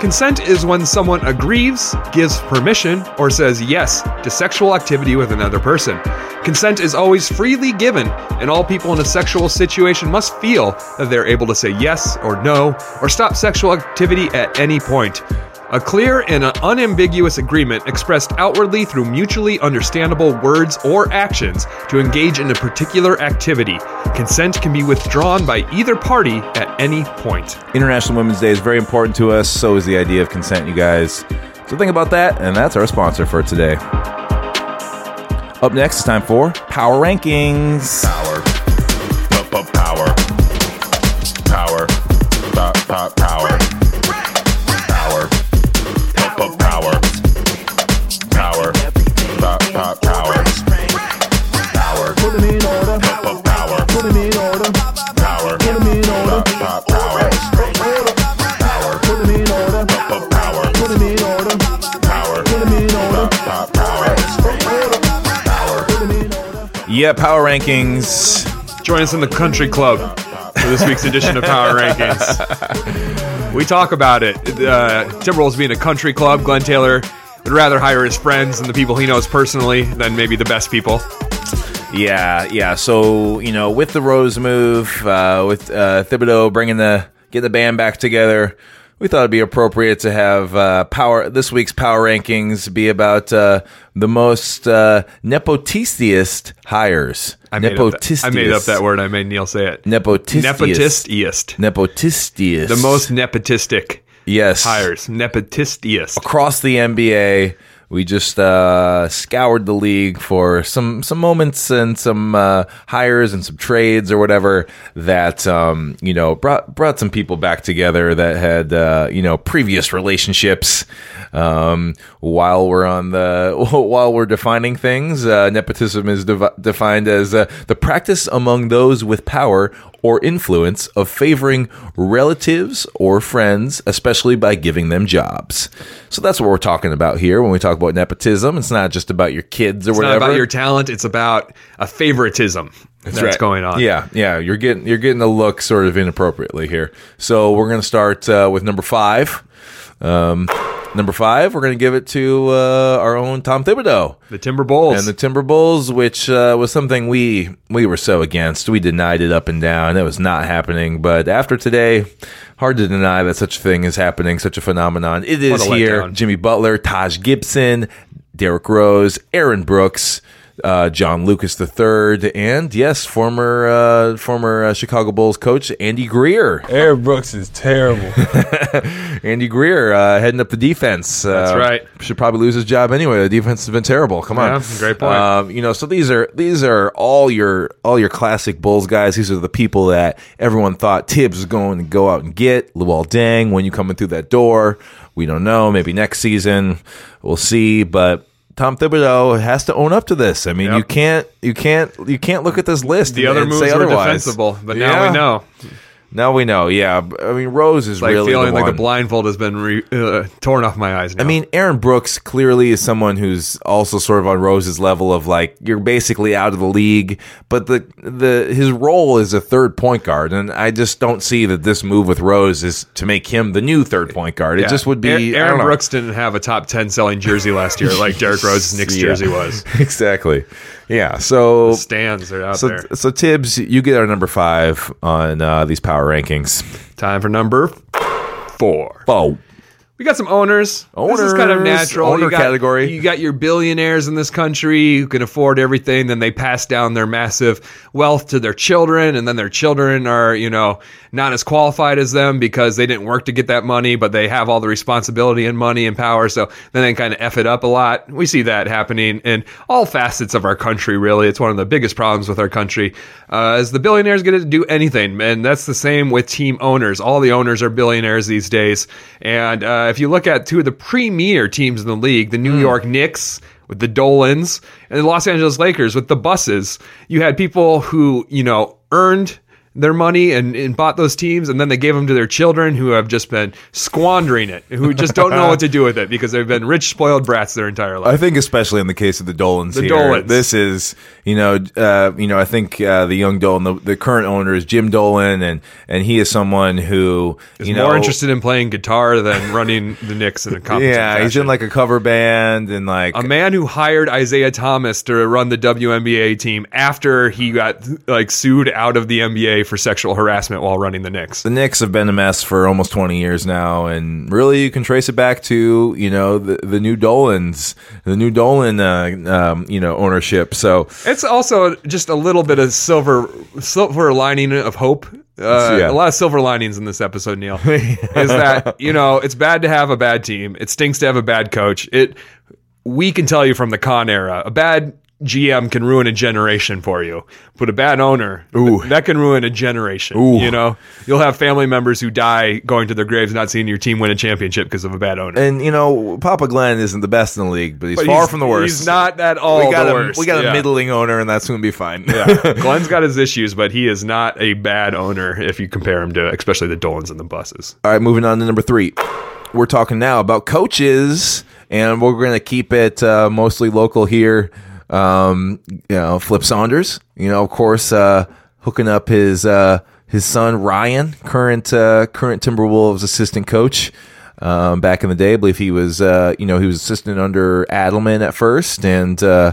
Consent is when someone agrees, gives permission, or says yes to sexual activity with another person. Consent is always freely given, and all people in a sexual situation must feel that they're able to say yes or no, or stop sexual activity at any point. A clear and unambiguous agreement expressed outwardly through mutually understandable words or actions to engage in a particular activity. Consent can be withdrawn by either party at any point. International Women's Day is very important to us. So is the idea of consent, you guys. So think about that, and that's our sponsor for today. Up next, it's time for Power Rankings. Power. Power. Power. Power. Power. Power. Power. Yeah, Power Rankings. Join us in the country club for this week's edition of Power Rankings. We talk about it. Uh, Timberwolves being a country club, Glen Taylor would rather hire his friends and the people he knows personally than maybe the best people. Yeah, yeah. So you know, with the Rose move, uh, with uh, Thibodeau bringing the getting the band back together, we thought it'd be appropriate to have uh, power this week's power rankings be about uh, the most uh, nepotistiest hires. I made, up that, I made up that word. I made Neil say it. Nepotistiest. Nepotistiest. Nepotistiest. The most nepotistic yes hires. Nepotistiest. across the NBA. We just uh, scoured the league for some some moments and some uh, hires and some trades or whatever that um, you know brought brought some people back together that had uh, you know previous relationships. Um, while we're on the while we're defining things, uh, nepotism is defined as uh, the practice among those with power or influence of favoring relatives or friends, especially by giving them jobs. So that's what we're talking about here when we talk about nepotism. It's not just about your kids or It's whatever. It's not about your talent. It's about a favoritism that's, right. going on. Yeah, yeah. You're getting you're getting a look sort of inappropriately here. So we're gonna start uh, with number five. Um, number five, we're gonna give it to uh, our own Tom Thibodeau. The Timber Bulls. And the Timber Bulls, which uh, was something we we were so against. We denied it up and down. It was not happening. But after today, hard to deny that such a thing is happening, such a phenomenon. It is here. letdown. Jimmy Butler, Taj Gibson, Derrick Rose, Aaron Brooks. Uh, John Lucas III, and yes, former uh, former uh, Chicago Bulls coach Andy Greer. Eric Brooks is terrible. Andy Greer uh, heading up the defense. That's Uh, right. Should probably lose his job anyway. The defense has been terrible. Come on, Yeah, great point. Um, you know, so these are these are all your all your classic Bulls guys. These are the people that everyone thought Thibs was going to go out and get. Luol Deng, when you coming through that door, we don't know. Maybe next season, we'll see. But Tom Thibodeau has to own up to this. I mean, Yep. you can't you can't you can't look at this list. the and, other moves say were otherwise. defensible, but now Yeah. we know. Now we know. Yeah, I mean, Rose is Like really feeling the like the blindfold has been re- uh, torn off my eyes now. I mean, Aaron Brooks clearly is someone who's also sort of on Rose's level of like you're basically out of the league, but the the his role is a third point guard, and I just don't see that this move with Rose is to make him the new third point guard. It Yeah. just would be Aaron, Aaron. Brooks didn't have a top ten selling jersey last year like Derrick Rose's Knicks Yeah. jersey was. exactly. Yeah. So Stands are out so there. so Thibs, you get our number five on uh, these power rankings. Time for number four. Oh, We got some owners. This is kind of natural. owner you got, category. You got your billionaires in this country who can afford everything. Then they pass down their massive wealth to their children, and then their children are, you know, not as qualified as them because they didn't work to get that money, but they have all the responsibility and money and power. So then they kind of f it up a lot. We see that happening in all facets of our country. Really, it's one of the biggest problems with our country. Uh, as the billionaires get to do anything, and that's the same with team owners. All the owners are billionaires these days, and uh, if you look at two of the premier teams in the league, the New hmm. York Knicks with the Dolans and the Los Angeles Lakers with the Busses, you had people who, you know, earned their money and, and bought those teams and then they gave them to their children who have just been squandering it, who just don't know what to do with it because they've been rich, spoiled brats their entire life. I think especially in the case of the Dolans The here, Dolans. this is You know, uh, you know, I think uh, the young Dolan, the, the current owner is Jim Dolan, and and he is someone who Is you know more interested in playing guitar than running the Knicks in a competent Yeah, he's in like a cover band and like a man who hired Isiah Thomas to run the WNBA team after he got like sued out of the NBA for sexual harassment while running the Knicks. the Knicks have been a mess for almost 20 years now, and really you can trace it back to you know the the new Dolans, the new Dolan, uh, um, you know ownership. So It's also just a little bit of silver silver lining of hope. Uh, Yeah. A lot of silver linings in this episode, Neil. is that you know it's bad to have a bad team. It stinks to have a bad coach. It we can tell you from the Kahn era, a bad GM can ruin a generation for you, but a bad owner Ooh. that can ruin a generation. Ooh. You know, you'll have family members who die going to their graves not seeing your team win a championship because of a bad owner. and you know Papa Glen isn't the best in the league, but he's But far he's- from the worst. He's not at all we got the a worst. we got Yeah. a middling owner, and that's going to be fine. Glen's got his issues, but he is not a bad owner if you compare him to, especially the Dolans and the Busses. All right, moving on to number three. We're talking now about coaches, and we're going to keep it uh, mostly local here. Um, you know, Flip Saunders, you know, of course, uh, hooking up his uh, his son Ryan, current uh, current Timberwolves assistant coach. Um, back in the day, I believe he was, uh, you know, he was assistant under Adelman at first, and uh,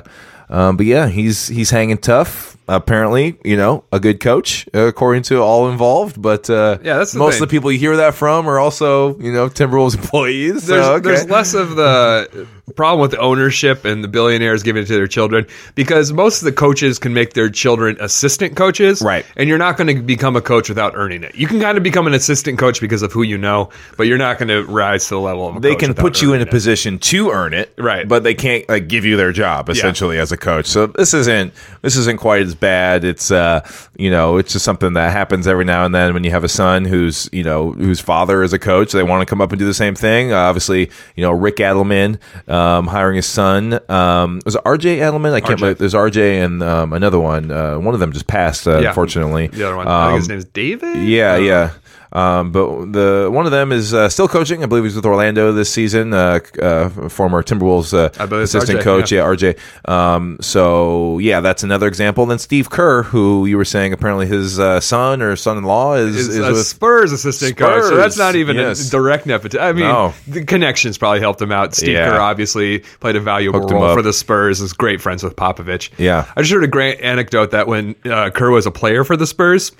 um, but yeah, he's he's hanging tough. Apparently, you know, a good coach uh, according to all involved. But uh, Yeah, that's the most thing. of the people you hear that from are also, you know, Timberwolves employees. So, There's, okay. there's less of the problem with ownership and the billionaires giving it to their children because most of the coaches can make their children assistant coaches. Right. And you're not going to become a coach without earning it. You can kind of become an assistant coach because of who you know, but you're not going to rise to the level of a they can put you in a it. position to earn it, Right. But they can't like give you their job essentially as a coach. So this isn't this isn't quite as bad. It's uh you know it's just something that happens every now and then when you have a son who's you know whose father is a coach. They want to come up and do the same thing. Uh, obviously, you know Rick Adelman um, hiring his son um, was it R.J. Adelman? I can't believe there's R.J. and um, another one. Uh, one of them just passed, uh, Yeah. unfortunately. The other one, I think Um, his name is David. yeah, yeah. Um, but the one of them is uh, still coaching. I believe he's with Orlando this season. Uh, uh, former Timberwolves uh, I believe it's assistant RJ, coach. yeah. Yeah, RJ. Um, so yeah, that's another example. Then Steve Kerr, who you were saying apparently his uh, son or son-in-law is, Is, is with Spurs assistant coach, so that's not even yes. a direct nepotism. I mean, No. the connections probably helped him out. Steve Yeah. Kerr obviously played a valuable Hooked role for the Spurs. Is great friends with Popovich. Yeah. I just heard a great anecdote that when uh, Kerr was a player for the Spurs.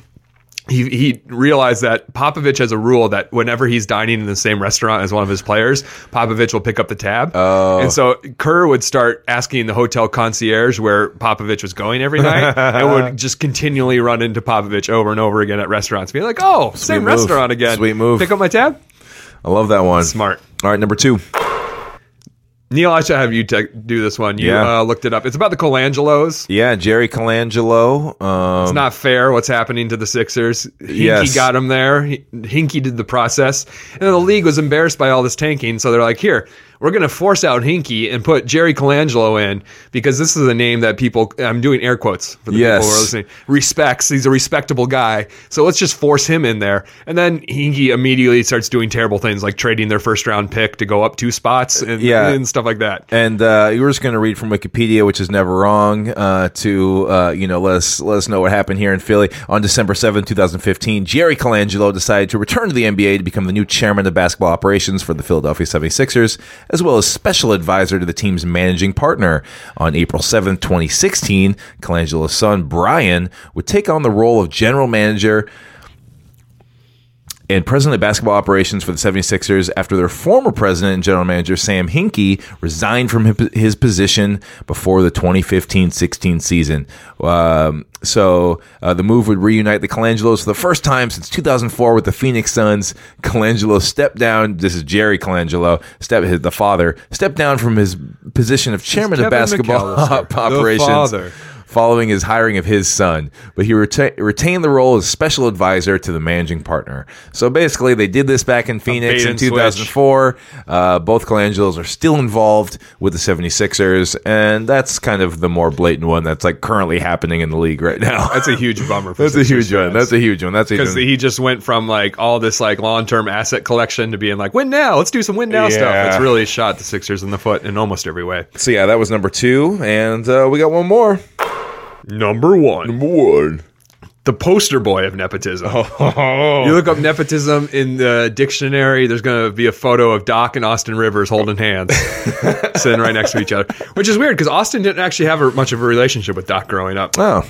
He, he realized that Popovich has a rule that whenever he's dining in the same restaurant as one of his players, Popovich will pick up the tab. Oh. And so Kerr would start asking the hotel concierge where Popovich was going every night and would just continually run into Popovich over and over again at restaurants, being like, oh, same move. restaurant again. Sweet move. Pick up my tab? I love that one. Smart. All right, number two. Neil, I should have you te- do this one. You Yeah. uh, looked it up. It's about the Colangelos. Yeah, Jerry Colangelo. Um, It's not fair what's happening to the Sixers. Hinkie Yes. got him there. Hinkie did the process. And then the league was embarrassed by all this tanking. So they're like, here, we're going to force out Hinkie and put Jerry Colangelo in because this is a name that people, I'm doing air quotes for the Yes. people who are listening, respects. He's a respectable guy. So let's just force him in there. And then Hinkie immediately starts doing terrible things like trading their first round pick to go up two spots and, Yeah. and stuff like that. And uh, you were just going to read from Wikipedia, which is never wrong, uh, to uh, you know let us let us know what happened here in Philly on December seventh, two thousand fifteen. Jerry Colangelo decided to return to the NBA to become the new chairman of basketball operations for the Philadelphia 76ers, as well as special advisor to the team's managing partner. On April seventh, twenty sixteen, Colangelo's son Brian would take on the role of general manager and president of basketball operations for the 76ers after their former president and general manager Sam Hinkie resigned from his- position before the 2015-16 season. Um, so uh, the move would reunite the Colangelos for the first time since 2004 with the Phoenix Suns. Colangelo stepped down. This is Jerry Colangelo, step his, the father, stepped down from his position of chairman of basketball operations. Following his hiring of his son, but he reta- retained the role as special advisor to the managing partner. So basically, they did this back in Phoenix in 2004. Uh, both Colangelos are still involved with the 76ers, and that's kind of the more blatant one that's like currently happening in the league right now. That's a huge bummer. For That's a huge one. That's a huge one. That's a huge because he just went from like all this like long term asset collection to being like win now, let's do some win now Yeah. stuff. It's really shot the Sixers in the foot in almost every way. So yeah, that was number two, and uh, we got one more. Number one, Number One. the poster boy of nepotism. You look up nepotism in the dictionary, there's going to be a photo of Doc and Austin Rivers holding hands, sitting right next to each other, which is weird because Austin didn't actually have a, much of a relationship with Doc growing up. Oh,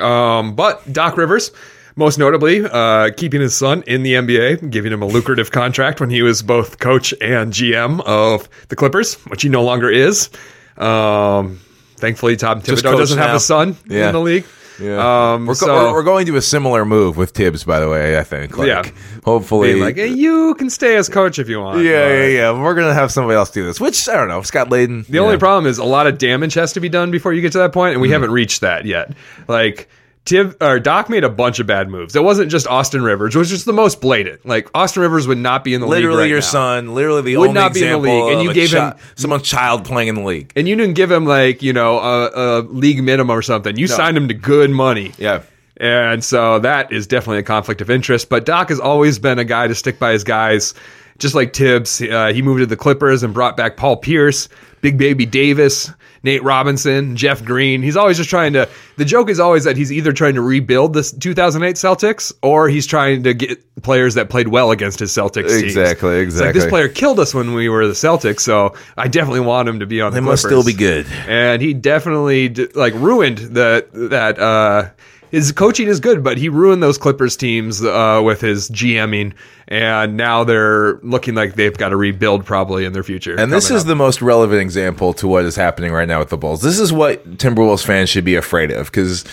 Um, but Doc Rivers, most notably, uh, keeping his son in the NBA, giving him a lucrative contract when he was both coach and GM of the Clippers, which he no longer is. Um, thankfully, Tom Thibodeau doesn't have a son Yeah. in the league. yeah. Um, we're, so- we're, we're going to a similar move with Thibs, by the way. I think. Like, Yeah. Hopefully, like, hey, you can stay as coach if you want. yeah, yeah, yeah. We're gonna have somebody else do this. Which I don't know. Scott Layden. The only problem is a lot of damage has to be done before you get to that point, and Mm-hmm. we haven't reached that yet. Like Tib or Doc made a bunch of bad moves. It wasn't just Austin Rivers, which was just the most blatant. Like Austin Rivers would not be in the league literally right your now. son, literally the Would only not be in the league, and you gave chi- him- someone's child playing in the league. and you didn't give him like you know a, a league minimum or something. You signed him to good money. Yeah. And so that is definitely a conflict of interest. But Doc has always been a guy to stick by his guys, just like Thibs. Uh, he moved to the Clippers and brought back Paul Pierce, Big Baby Davis, Nate Robinson, Jeff Green. He's always just trying to. The joke is always that he's either trying to rebuild the 2008 Celtics or he's trying to get players that played well against his Celtics teams. Exactly, It's like exactly. this player killed us when we were the Celtics, so I definitely want him to be on the They must still be good. and he definitely like ruined the that uh his coaching is good, but he ruined those Clippers teams uh, with his GMing, and now they're looking like they've got to rebuild probably in their future. And this is up. the most relevant example to what is happening right now with the Bulls. This is what Timberwolves fans should be afraid of because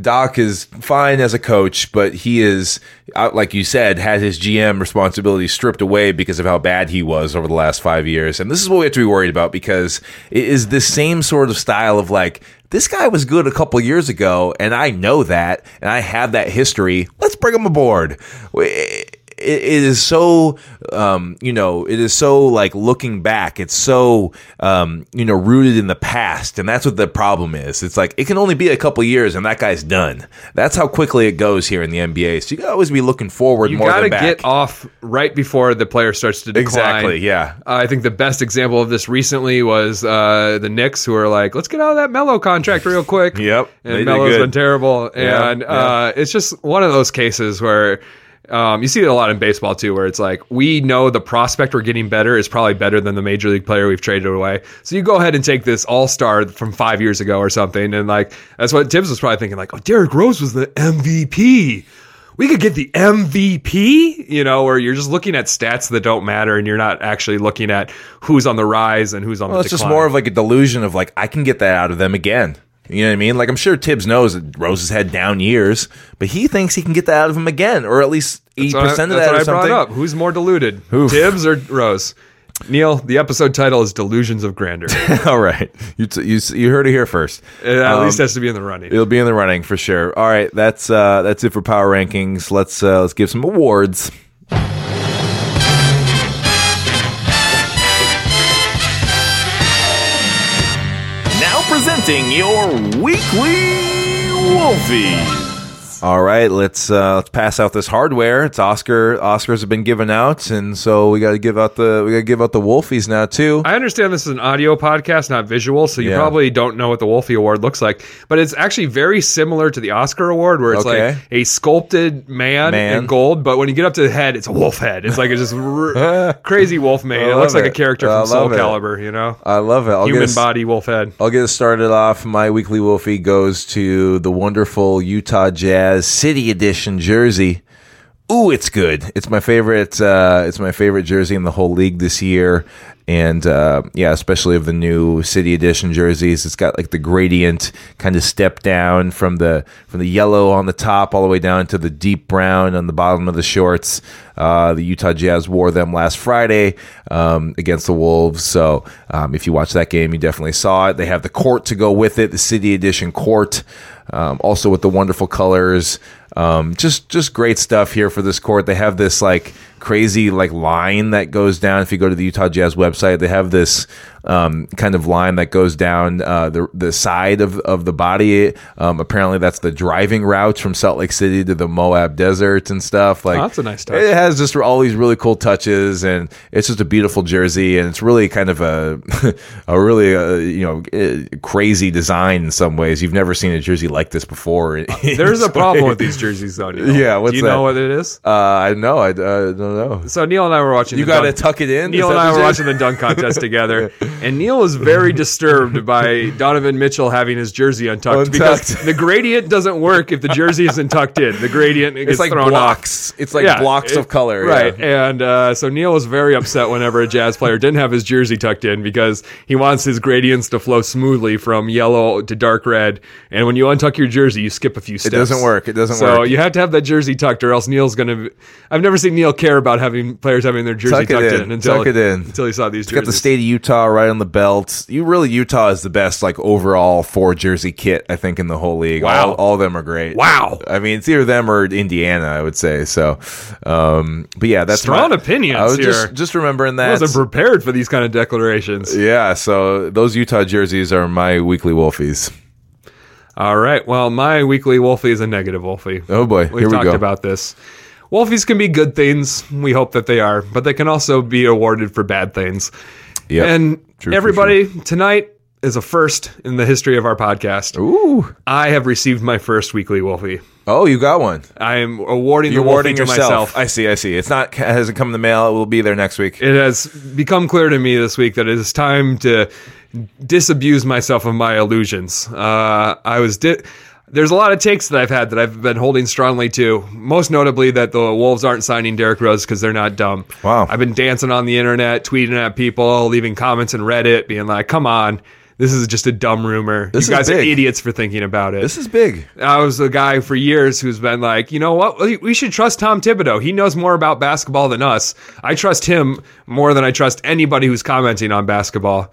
Doc is fine as a coach, but he is, uh, like you said, had his GM responsibility stripped away because of how bad he was over the last five years. And this is what we have to be worried about because it is the same sort of style of like, this guy was good a couple years ago, and I know that, and I have that history. Let's bring him aboard. It, it is so, um, you know, it is so like looking back. It's so, um, you know, rooted in the past, and that's what the problem is. It's like it can only be a couple years, and that guy's done. That's how quickly it goes here in the NBA. So you gotta always be looking forward you more got to than back. get off right before the player starts to decline. Exactly, yeah. Uh, I think the best example of this recently was uh, the Knicks, who are like, "Let's get out of that Melo contract real quick." Yep, and Melo's good. been terrible, Yeah, and yeah. Uh, it's just one of those cases where. Um, you see it a lot in baseball too, where it's like we know the prospect we're getting better is probably better than the major league player we've traded away. So you go ahead and take this all star from five years ago or something, and like that's what Thibs was probably thinking, like, oh, Derrick Rose was the MVP we could get the MVP, you know, where you're just looking at stats that don't matter and you're not actually looking at who's on the rise and who's on Well, the it's just more of like a delusion of like I can get that out of them again. You know what I mean? Like I'm sure Thibs knows that Rose has had down years, but he thinks he can get that out of him again, or at least eighty That's what percent of that's that what or I brought up. Who's more deluded, Oof. Thibs or Rose? Neil, the episode title is "Delusions of Grandeur." All right, you, t- you s- you heard it here first. at Um, least has to be in the running. It'll be in the running for sure. All right, that's uh, that's it for power rankings. Let's uh, let's give some awards. Presenting your weekly All right, let's uh, let's pass out this hardware. It's Oscar. Oscars have been given out, and so we got to give out the we got to give out the Wolfies now too. I understand this is an audio podcast, not visual, so you Yeah. probably don't know what the Wolfie Award looks like. But it's actually very similar to the Oscar Award, where it's Okay. like a sculpted man, Man. in gold, but when you get up to the head, it's a wolf head. It's like a just r- crazy wolf mane. I It looks love like a character I from Soul it. Calibur, you know? I love it. I'll Human body wolf head. I'll get started off. My weekly Wolfie goes to the wonderful Utah Jazz City Edition jersey. Ooh, it's good. It's my favorite. Uh, it's my favorite jersey in the whole league this year, and uh, yeah, especially of the new City Edition jerseys. It's got like the gradient kind of step down from the from the yellow on the top all the way down to the deep brown on the bottom of the shorts. Uh, the Utah Jazz wore them last Friday um, against the Wolves. So um, if you watched that game, you definitely saw it. They have the court to go with it, the City Edition court, um, also with the wonderful colors. Um, just just great stuff here for this court. They have this like crazy like line that goes down. If you go to the Utah Jazz website, they have this um, kind of line that goes down uh, the the side of of the body. Um, apparently, that's the driving route from Salt Lake City to the Moab Desert and stuff. Like Oh, that's a nice touch. It has just all these really cool touches, and it's just a beautiful jersey, and it's really kind of a a really uh, you know eh, crazy design in some ways. You've never seen a jersey like this before. There's a problem with these jerseys, though. Neil. Yeah, what's Do you that? know what it is? Uh, I know. I uh, know. So Neil and I were watching. You the got to dunk- tuck it in. Neil and I were watching the dunk contest together, and Neil was very disturbed by Donovan Mitchell having his jersey untucked, because the gradient doesn't work if the jersey isn't tucked in. The gradient gets It's like thrown off. blocks. It's like Yeah, blocks it- of color. Right. yeah. And uh, so Neil was very upset whenever a jazz player didn't have his jersey tucked in because he wants his gradients to flow smoothly from yellow to dark red. And when you untuck your jersey, you skip a few steps. It doesn't work. It doesn't so work. So you have to have that jersey tucked, or else Neil's going to. I've never seen Neil care about having players having their jersey Tuck tucked in. in, until Tuck it in. until he saw these got the state of Utah right on the belt. You really Utah is the best like overall four jersey kit I think in the whole league. Wow. All, all of them are great. Wow. I mean it's either them or Indiana I would say. So, um, but yeah, that's Strong my, opinions I was here. just just remembering that I wasn't prepared for these kind of declarations. yeah, so those Utah jerseys are my weekly Wolfies. All right. Well, my weekly Wolfie is a negative Wolfie. Oh boy, We've here we talked go. about this. Wolfies can be good things. We hope that they are, but they can also be awarded for bad things. Yep. And True everybody, tonight is a first in the history of our podcast. Ooh. I have received my first weekly Wolfie. Oh, you got one. I am awarding You're the Wolfie awarding to yourself. myself. I see. I see. It's not it hasn't come in the mail. It will be there next week. it has become clear to me this week that it is time to disabuse myself of my illusions. Uh, I was di- there's a lot of takes that I've had that I've been holding strongly to. Most notably that the Wolves aren't signing Derrick Rose because they're not dumb. Wow. I've been dancing on the internet, tweeting at people, leaving comments in Reddit, being like, "Come on." This is just a dumb rumor. This you guys are idiots for thinking about it. This is big. I was the guy for years who's been like, you know what? We- We should trust Tom Thibodeau. He knows more about basketball than us. I trust him more than I trust anybody who's commenting on basketball.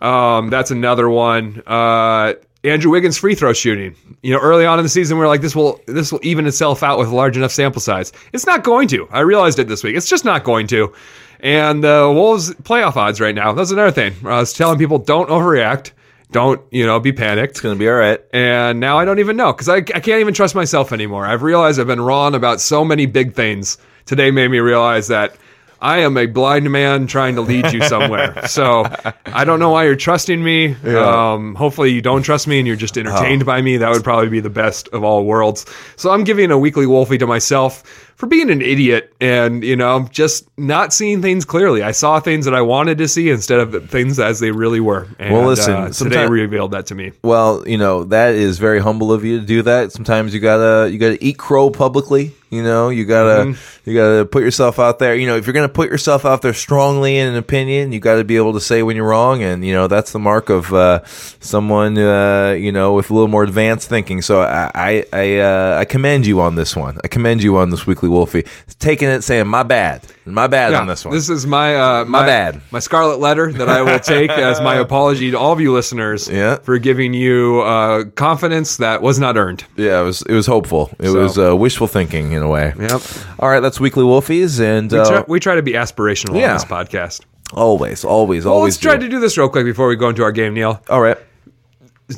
Um, that's another one. Uh, Andrew Wiggins free throw shooting. You know, early on in the season, we are like, this will this will even itself out with a large enough sample size. It's not going to. I realized it this week. It's just not going to. And the Wolves playoff odds right now. That's another thing. I was telling people, don't overreact. Don't you know? Be panicked It's gonna be all right. and now I don't even know because I, I can't even trust myself anymore. I've realized I've been wrong about so many big things. Today made me realize that I am a blind man trying to lead you somewhere. so I don't know why you're trusting me. Um, hopefully you don't trust me and you're just entertained by me. That would probably be the best of all worlds. So I'm giving a weekly Wolfie to myself for being an idiot and you know just not seeing things clearly. I saw things that I wanted to see instead of things as they really were. And, Well, listen, uh, today revealed that to me. Well, you know that is very humble of you to do that. Sometimes you gotta you gotta eat crow publicly. You know you gotta Mm-hmm. you gotta put yourself out there. You know if you're gonna put yourself out there strongly in an opinion, you got to be able to say when you're wrong, and you know that's the mark of uh, someone uh, you know with a little more advanced thinking. So I I I, uh, I commend you on this one. I commend you on this weekly Wolfie taking it, saying my bad, my bad on this one. This is my uh, my, bad. my scarlet letter that I will take as my apology to all of you listeners Yeah. for giving you uh, confidence that was not earned. yeah, it was it was hopeful. It So- was uh, wishful thinking in a way. Yep. All right, that's weekly Wolfies, and We, uh, try, we try to be aspirational Yeah. on this podcast. Always, always, Well, always. let's try do. to do this real quick before we go into our game, Neil. All right.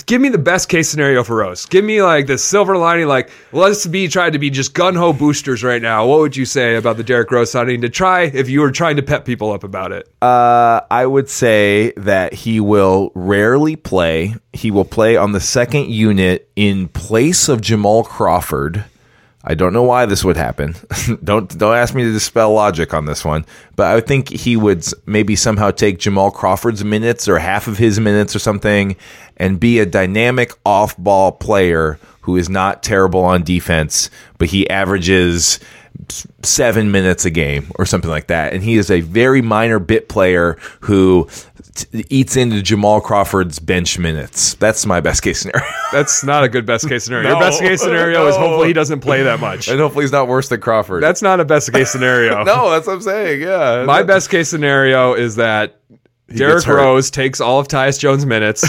Give me the best case scenario for Rose. Give me like the silver lining. Like, let's be trying to be just gun ho boosters right now. What would you say about the Derrick Rose signing to try if you were trying to pep people up about it? Uh, I would say that he will rarely play. He will play on the second unit in place of Jamal Crawford. I don't know why this would happen. don't don't ask me to dispel logic on this one, but I think he would maybe somehow take Jamal Crawford's minutes or half of his minutes or something and be a dynamic off-ball player who is not terrible on defense, but he averages seven minutes a game or something like that. And he is a very minor bit player who t- eats into Jamal Crawford's bench minutes. That's my best case scenario. That's not a good best case scenario. Your best case scenario is hopefully he doesn't play that much. and hopefully he's not worse than Crawford. That's not a best case scenario. no, that's what I'm saying. Yeah. My best case scenario is that Derrick gets. Rose takes all of Tyus Jones' minutes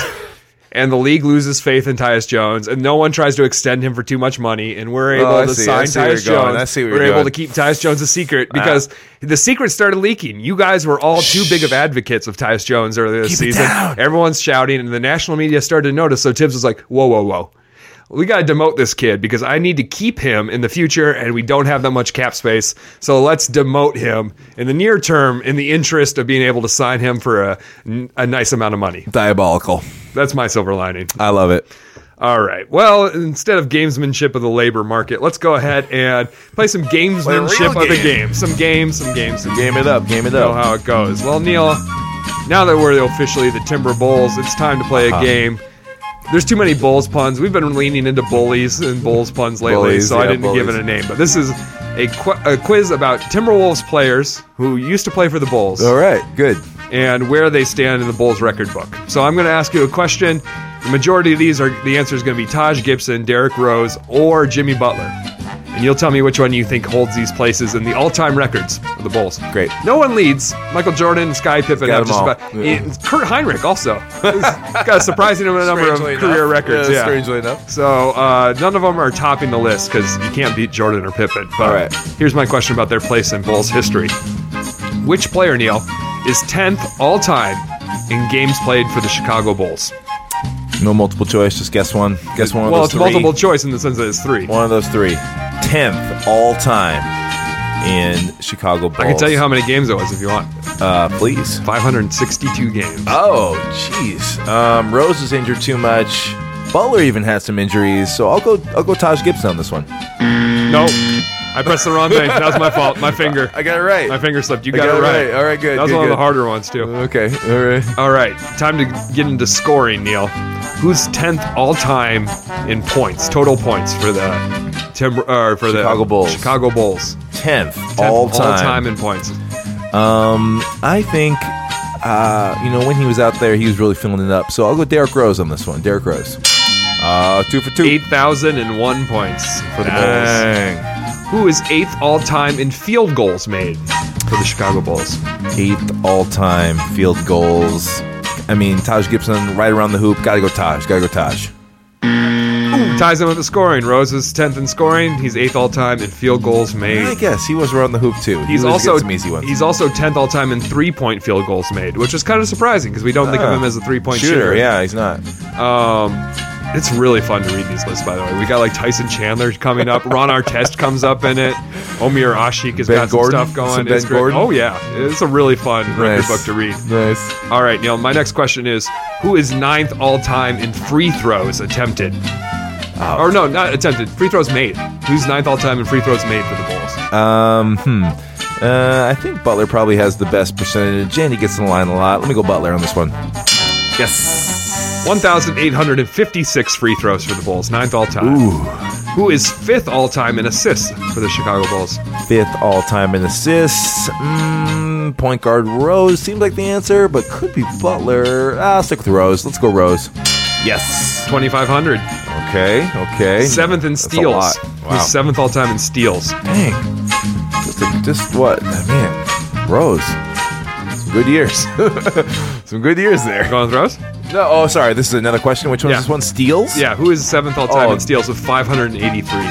and the league loses faith in Tyus Jones, and no one tries to extend him for too much money, and we're able Oh, to see. Sign Tyus. Jones. I see we're able going. Ah. to keep Tyus Jones a secret because the secret started leaking. You guys were all too big of advocates of Tyus Jones earlier this Keep season. Everyone's shouting, and the national media started to notice. So Thibs was like, "Whoa, whoa, whoa." We got to demote this kid because I need to keep him in the future, and we don't have that much cap space. So let's demote him in the near term in the interest of being able to sign him for a, a nice amount of money. Diabolical. That's my silver lining. I love it. All right. Well, instead of gamesmanship of the labor market, let's go ahead and play some gamesmanship real of the game. game. Some games, some games, some Game it up. Game it know up. how it goes. Well, Neil, now that we're officially the Timber Bulls, it's time to play a Uh-huh. game. There's too many Bulls puns. We've been leaning into bullies and Bulls puns lately, Bullies, so I didn't give it a name. But this is a, qu- a quiz about Timberwolves players who used to play for the Bulls All right. Good. and where they stand in the Bulls record book. So I'm going to ask you a question. The majority of these are the answer is going to be Taj Gibson, Derrick Rose, or Jimmy Butler. And you'll tell me which one you think holds these places in the all-time records of the Bulls. Great. No one leads. Michael Jordan, Sky Pippen Got have just all. about. Yeah. it- Kirk Hinrich also He's got a surprising number of Strangely career enough. records. Yeah, Yeah, strangely enough. So uh, none of them are topping the list because you can't beat Jordan or Pippen. But All right. here's my question about their place in Bulls history. Which player, Neil, is 10th all time in games played for the Chicago Bulls? No multiple choice. Just guess one. Guess one of well, it's three. multiple choice in the sense that it's three. One of those three. Tenth all time in Chicago Bulls. I can tell you how many games it was if you want. Uh, please. 562 games. Oh, jeez. Um, Rose was injured too much. Butler even had some injuries, so I'll go. I'll go Taj Gibson on this one. Nope. I pressed the wrong thing. That was my fault. My finger. I got it right. My finger slipped. You got, got it right. right. All right, good, That was good, one of the harder ones too. Okay. All right. All right, time to get into scoring, Neil. Who's tenth all time in points, total points for the Timber or for Chicago the Bulls. Chicago Bulls? Tenth 10th all time. all time in points. Um, I think. Uh, you know, when he was out there, he was really filling it up. So I'll go Derrick Rose on this one. Derrick Rose. Uh, two for two. Eight thousand and one points for the Bulls. Who is eighth all time in field goals made for the Chicago Bulls? Eighth all time field goals. I mean, Taj Gibson right around the hoop. Gotta go Taj. Gotta go Taj. Ooh, ties in with the scoring. Rose is tenth in scoring. He's eighth all time in field goals I made. guess he was around the hoop too. He's he also some easy ones. he's also tenth all time in three point field goals made, which is kind of surprising because we don't think of Ah. him as a three point shooter. shooter. Yeah, he's not. Um, it's really fun to read these lists, by the way. We got like Tyson Chandler coming up. Ron Artest comes up in it. Omer Asik has Ben got some stuff going. Some Ben It's great. Gordon? Oh yeah, it's a really fun record Nice. book to read. Nice. All right, Neil. My next question is: Who is ninth all time in free throws attempted? Oh. Or no, not attempted. Free throws made. Who's ninth all time in free throws made for the Bulls? Um, hmm. Uh, I think Butler probably has the best percentage, and he gets in the line a lot. Let me go Butler on this one. Yes. 1,856 free throws for the Bulls, ninth all time. Ooh. Who is fifth all time in assists for the Chicago Bulls? Fifth all time in assists. Mm, point guard Rose seems like the answer, but could be Butler. I'll stick with Rose. Let's go Rose. Yes. 2,500. Okay. Okay. Seventh in That's a steals. lot. Wow. Who's seventh all time in steals? Dang. Just, a, just what? Man. Rose. Some good years. Some good years there. Going with Rose? No, oh, sorry. This is another question. Which one Yeah. is this one? Steals? Yeah, who is seventh all time Oh. in steals with 583?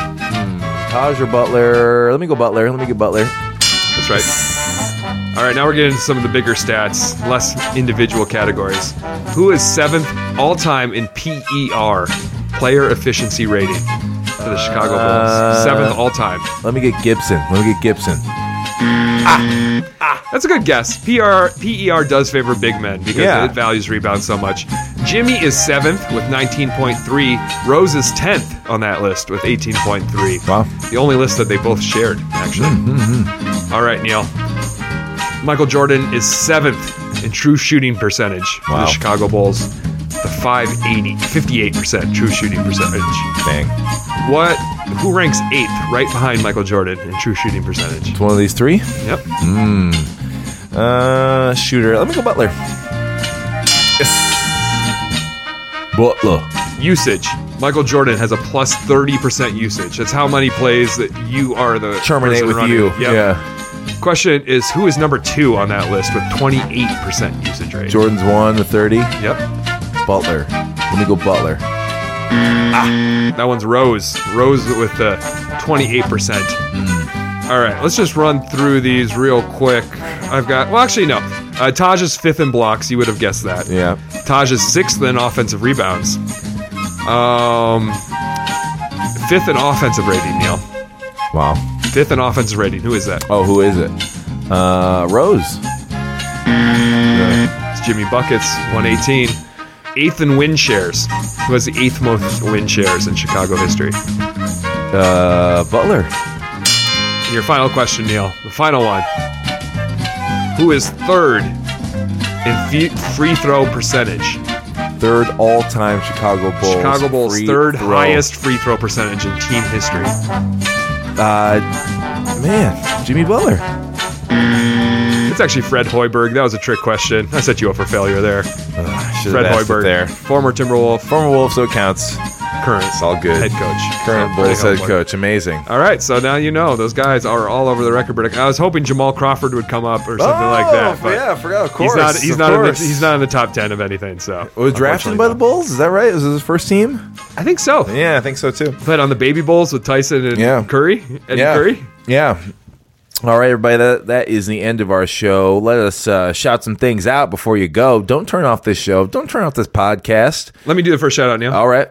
Taj or Butler? Let me go Butler. Let me get Butler. That's right. All right, now we're getting into some of the bigger stats, less individual categories. Who is seventh all time in PER, player efficiency rating, for the Chicago Bulls? Uh, seventh all time. Let me get Gibson. Let me get Gibson. Ah. Ah. That's a good guess. PR, PER does favor big men because Yeah. it values rebounds so much. Jimmy is seventh with 19.3. Rose is 10th on that list with 18.3. Wow. The only list that they both shared, actually. Hmm, hmm, hmm. All right, Neil. Michael Jordan is seventh in true shooting percentage for the Chicago Bulls. The 580, 58% true shooting percentage. Bang. What? Who ranks eighth, right behind Michael Jordan in true shooting percentage? It's one of these three. Yep. Uh, shooter. Let me go Butler. Yes. Butler. Usage. Michael Jordan has a plus 30% usage. That's how many plays that you are the Terminate with running. you. Yep. Yeah. Question is who is number two on that list with 28% usage rate? Jordan's one, the 30. Yep. Butler. Let me go Butler. That one's Rose. Rose with the 28%. All right, let's just run through these real quick. I've got, well, actually, no. Uh, Taj is fifth in blocks. You would have guessed that. Yeah. Taj is sixth in offensive rebounds. Um, fifth in offensive rating, Neil. Wow. Fifth in offensive rating. Who is that? Oh, who is it? Uh, Rose. It's Jimmy Buckets, 118. Eighth in win shares. Who has the eighth most win shares in Chicago history? Uh, Butler. And your final question, Neil. The final one. Who is third in fee- free throw percentage? Third all-time Chicago Bulls. Chicago Bulls' free third throw. highest free throw percentage in team history. Uh, man, Jimmy Butler. Actually Fred Hoiberg. That was a trick question. I set you up for failure there. Should Fred Hoiberg, there. former Timberwolf, Former Wolf, so it counts. current It's all good. head coach. Current Bulls head coach. Amazing. All right, so now you know those guys are all over the record. But I was hoping Jamal Crawford would come up or something like that. Oh, but Oh, yeah, I forgot. Of course. he's not. He's not. In the, he's not in the top ten of anything. So oh, Was drafted by the Bulls? Is that right? Was it his first team? I think so. Yeah, I think so too. Played on the Baby Bulls with Tyson and Yeah. Curry. Eddie yeah. Curry. Yeah. All right, everybody. That that is the end of our show. Let us uh, shout some things out before you go. Don't turn off this show. Don't turn off this podcast. Let me do the first shout out, Neil. All right.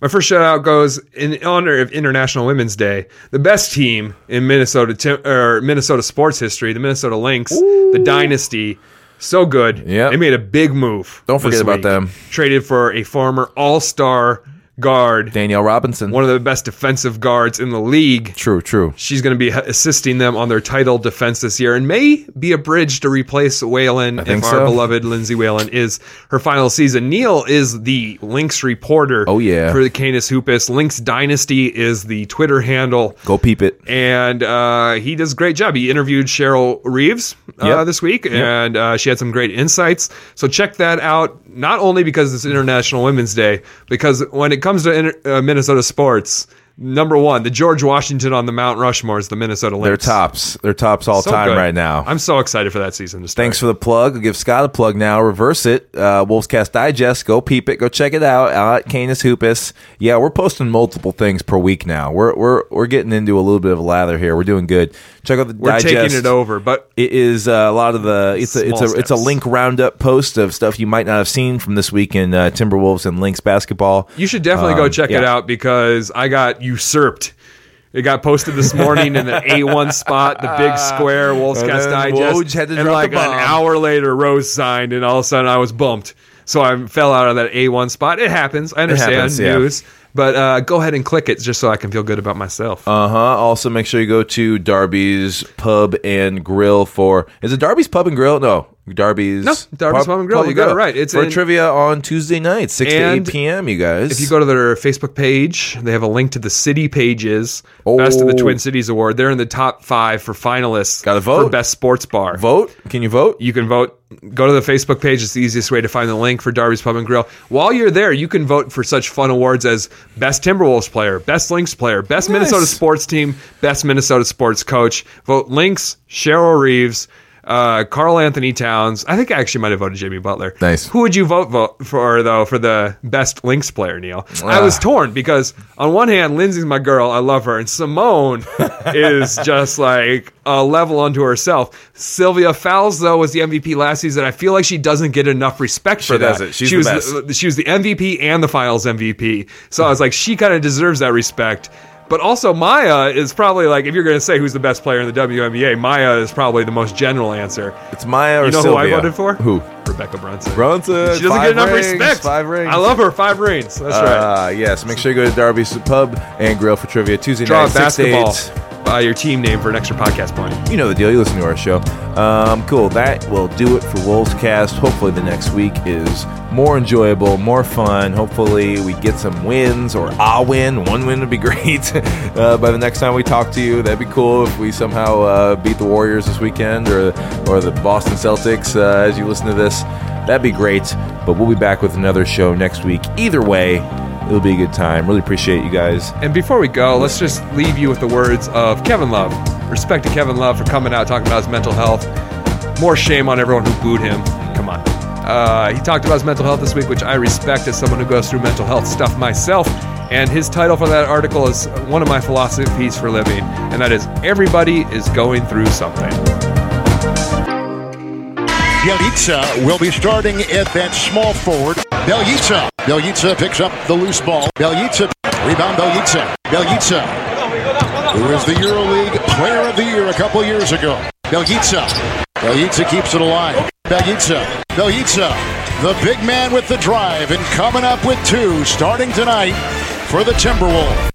My first shout out goes in honor of International Women's Day. The best team in Minnesota Tim- or Minnesota sports history, the Minnesota Lynx, the dynasty. So good. Yeah. They made a big move. Don't forget about them. Traded for a former All Star guard, Danielle Robinson. one of the best defensive guards in the league. true, true. She's going to be assisting them on their title defense this year and may be a bridge to replace Whalen if think our so. beloved Lindsay Whalen is her final season. Neil is the Lynx reporter Oh, yeah. for the Canis Hoopus. Lynx Dynasty is the Twitter handle. Go peep it. And uh, he does a great job. He interviewed Cheryl Reeves uh, Yep. this week, and uh, she had some great insights. So check that out. Not only because it's International Women's Day, because when it comes to inter- uh, Minnesota sports, number one, the George Washington on the Mount Rushmore is the Minnesota Lynx. They're tops. They're tops all So time good. right now. I'm so excited for that season. To start. Thanks for the plug. I'll give Scott a plug now. Reverse it. Uh, Wolfscast Digest. Go peep it. Go check it out. Canis Hoopus. Yeah, we're posting multiple things per week now. We're we're we're getting into a little bit of a lather here. We're doing good. Check out the We're digest. taking it over, but It is uh, a lot of the. It's a it's a it's a link roundup post of stuff you might not have seen from this week in uh, Timberwolves and Lynx basketball. You should definitely go Um, check it out because I got usurped. It got posted this morning in the A1 spot, the big square Wolfscast Digest. Woj had to and drop like the an hour later, Rose signed, and all of a sudden I was bumped. So I fell out of that A1 spot. It happens. I understand happens, yeah. news. But uh, go ahead and click it just so I can feel good about myself. Uh huh. Also, make sure you go to Darby's Pub and Grill for. Is it Darby's Pub and Grill? No, Darby's. No, Darby's Pub and Grill. You got it right. It's for in- trivia on Tuesday night, six to eight p.m. You guys. If you go to their Facebook page, they have a link to the city pages, Best of the Oh. Twin Cities Award. They're in the top five for finalists. Gotta vote. for best sports bar. vote, can you vote? You can vote. Go to the Facebook page. It's the easiest way to find the link for Darby's Pub and Grill. While you're there, you can vote for such fun awards as Best Timberwolves Player, Best Lynx Player, Best Nice. Minnesota Sports Team, Best Minnesota Sports Coach. Vote Lynx, Cheryl Reeves, uh, Karl-Anthony Towns. I think I actually might have voted Jamie Butler. Nice. Who would you vote, vote for though for the Best Lynx Player, Neil? I was Ah. torn because on one hand, Lindsay's my girl. I love her, and Simone is just like a level unto herself. Sylvia Fowles, though, was the MVP last season. I feel like she doesn't get enough respect for that. she the was she was the MVP and the Finals MVP. So I was like, she kind of deserves that respect. But also, Maya is probably like, if you're going to say who's the best player in the WNBA, Maya is probably the most general answer. It's Maya or You know Sylvia. who I voted for? Who? Rebekkah Brunson. Brunson. She doesn't get enough rings, respect. Five rings. I love her. Five rings. That's right. Uh, yes. Make sure you go to Darby's Pub and Grill for trivia Tuesday Draw night, six to basketball. eight. Uh, your team name for an extra podcast point. You know the deal. You listen to our show. Um, cool. That will do it for Wolves Cast. Hopefully, the next week is more enjoyable, more fun. Hopefully, we get some wins or a win. One win would be great. uh, by the next time we talk to you, that'd be cool if we somehow uh, beat the Warriors this weekend or or the Boston Celtics uh, as you listen to this. That'd be great. But we'll be back with another show next week. Either way, it'll be a good time. Really appreciate you guys. And before we go, let's just leave you with the words of Kevin Love. Respect to Kevin Love for coming out talking about his mental health. More shame on everyone who booed him. Come on. Uh, he talked about his mental health this week, which I respect as someone who goes through mental health stuff myself. And his title for that article is one of my philosophies for living, and that is everybody is going through something. Bjelica will be starting at that small forward. Bjelica. Bjelica picks up the loose ball. Bjelica. Rebound Bjelica. Bjelica. Who was the EuroLeague Player of the Year a couple years ago. Bjelica. Bjelica keeps it alive. Bjelica. Bjelica. The big man with the drive and coming up with two starting tonight for the Timberwolves.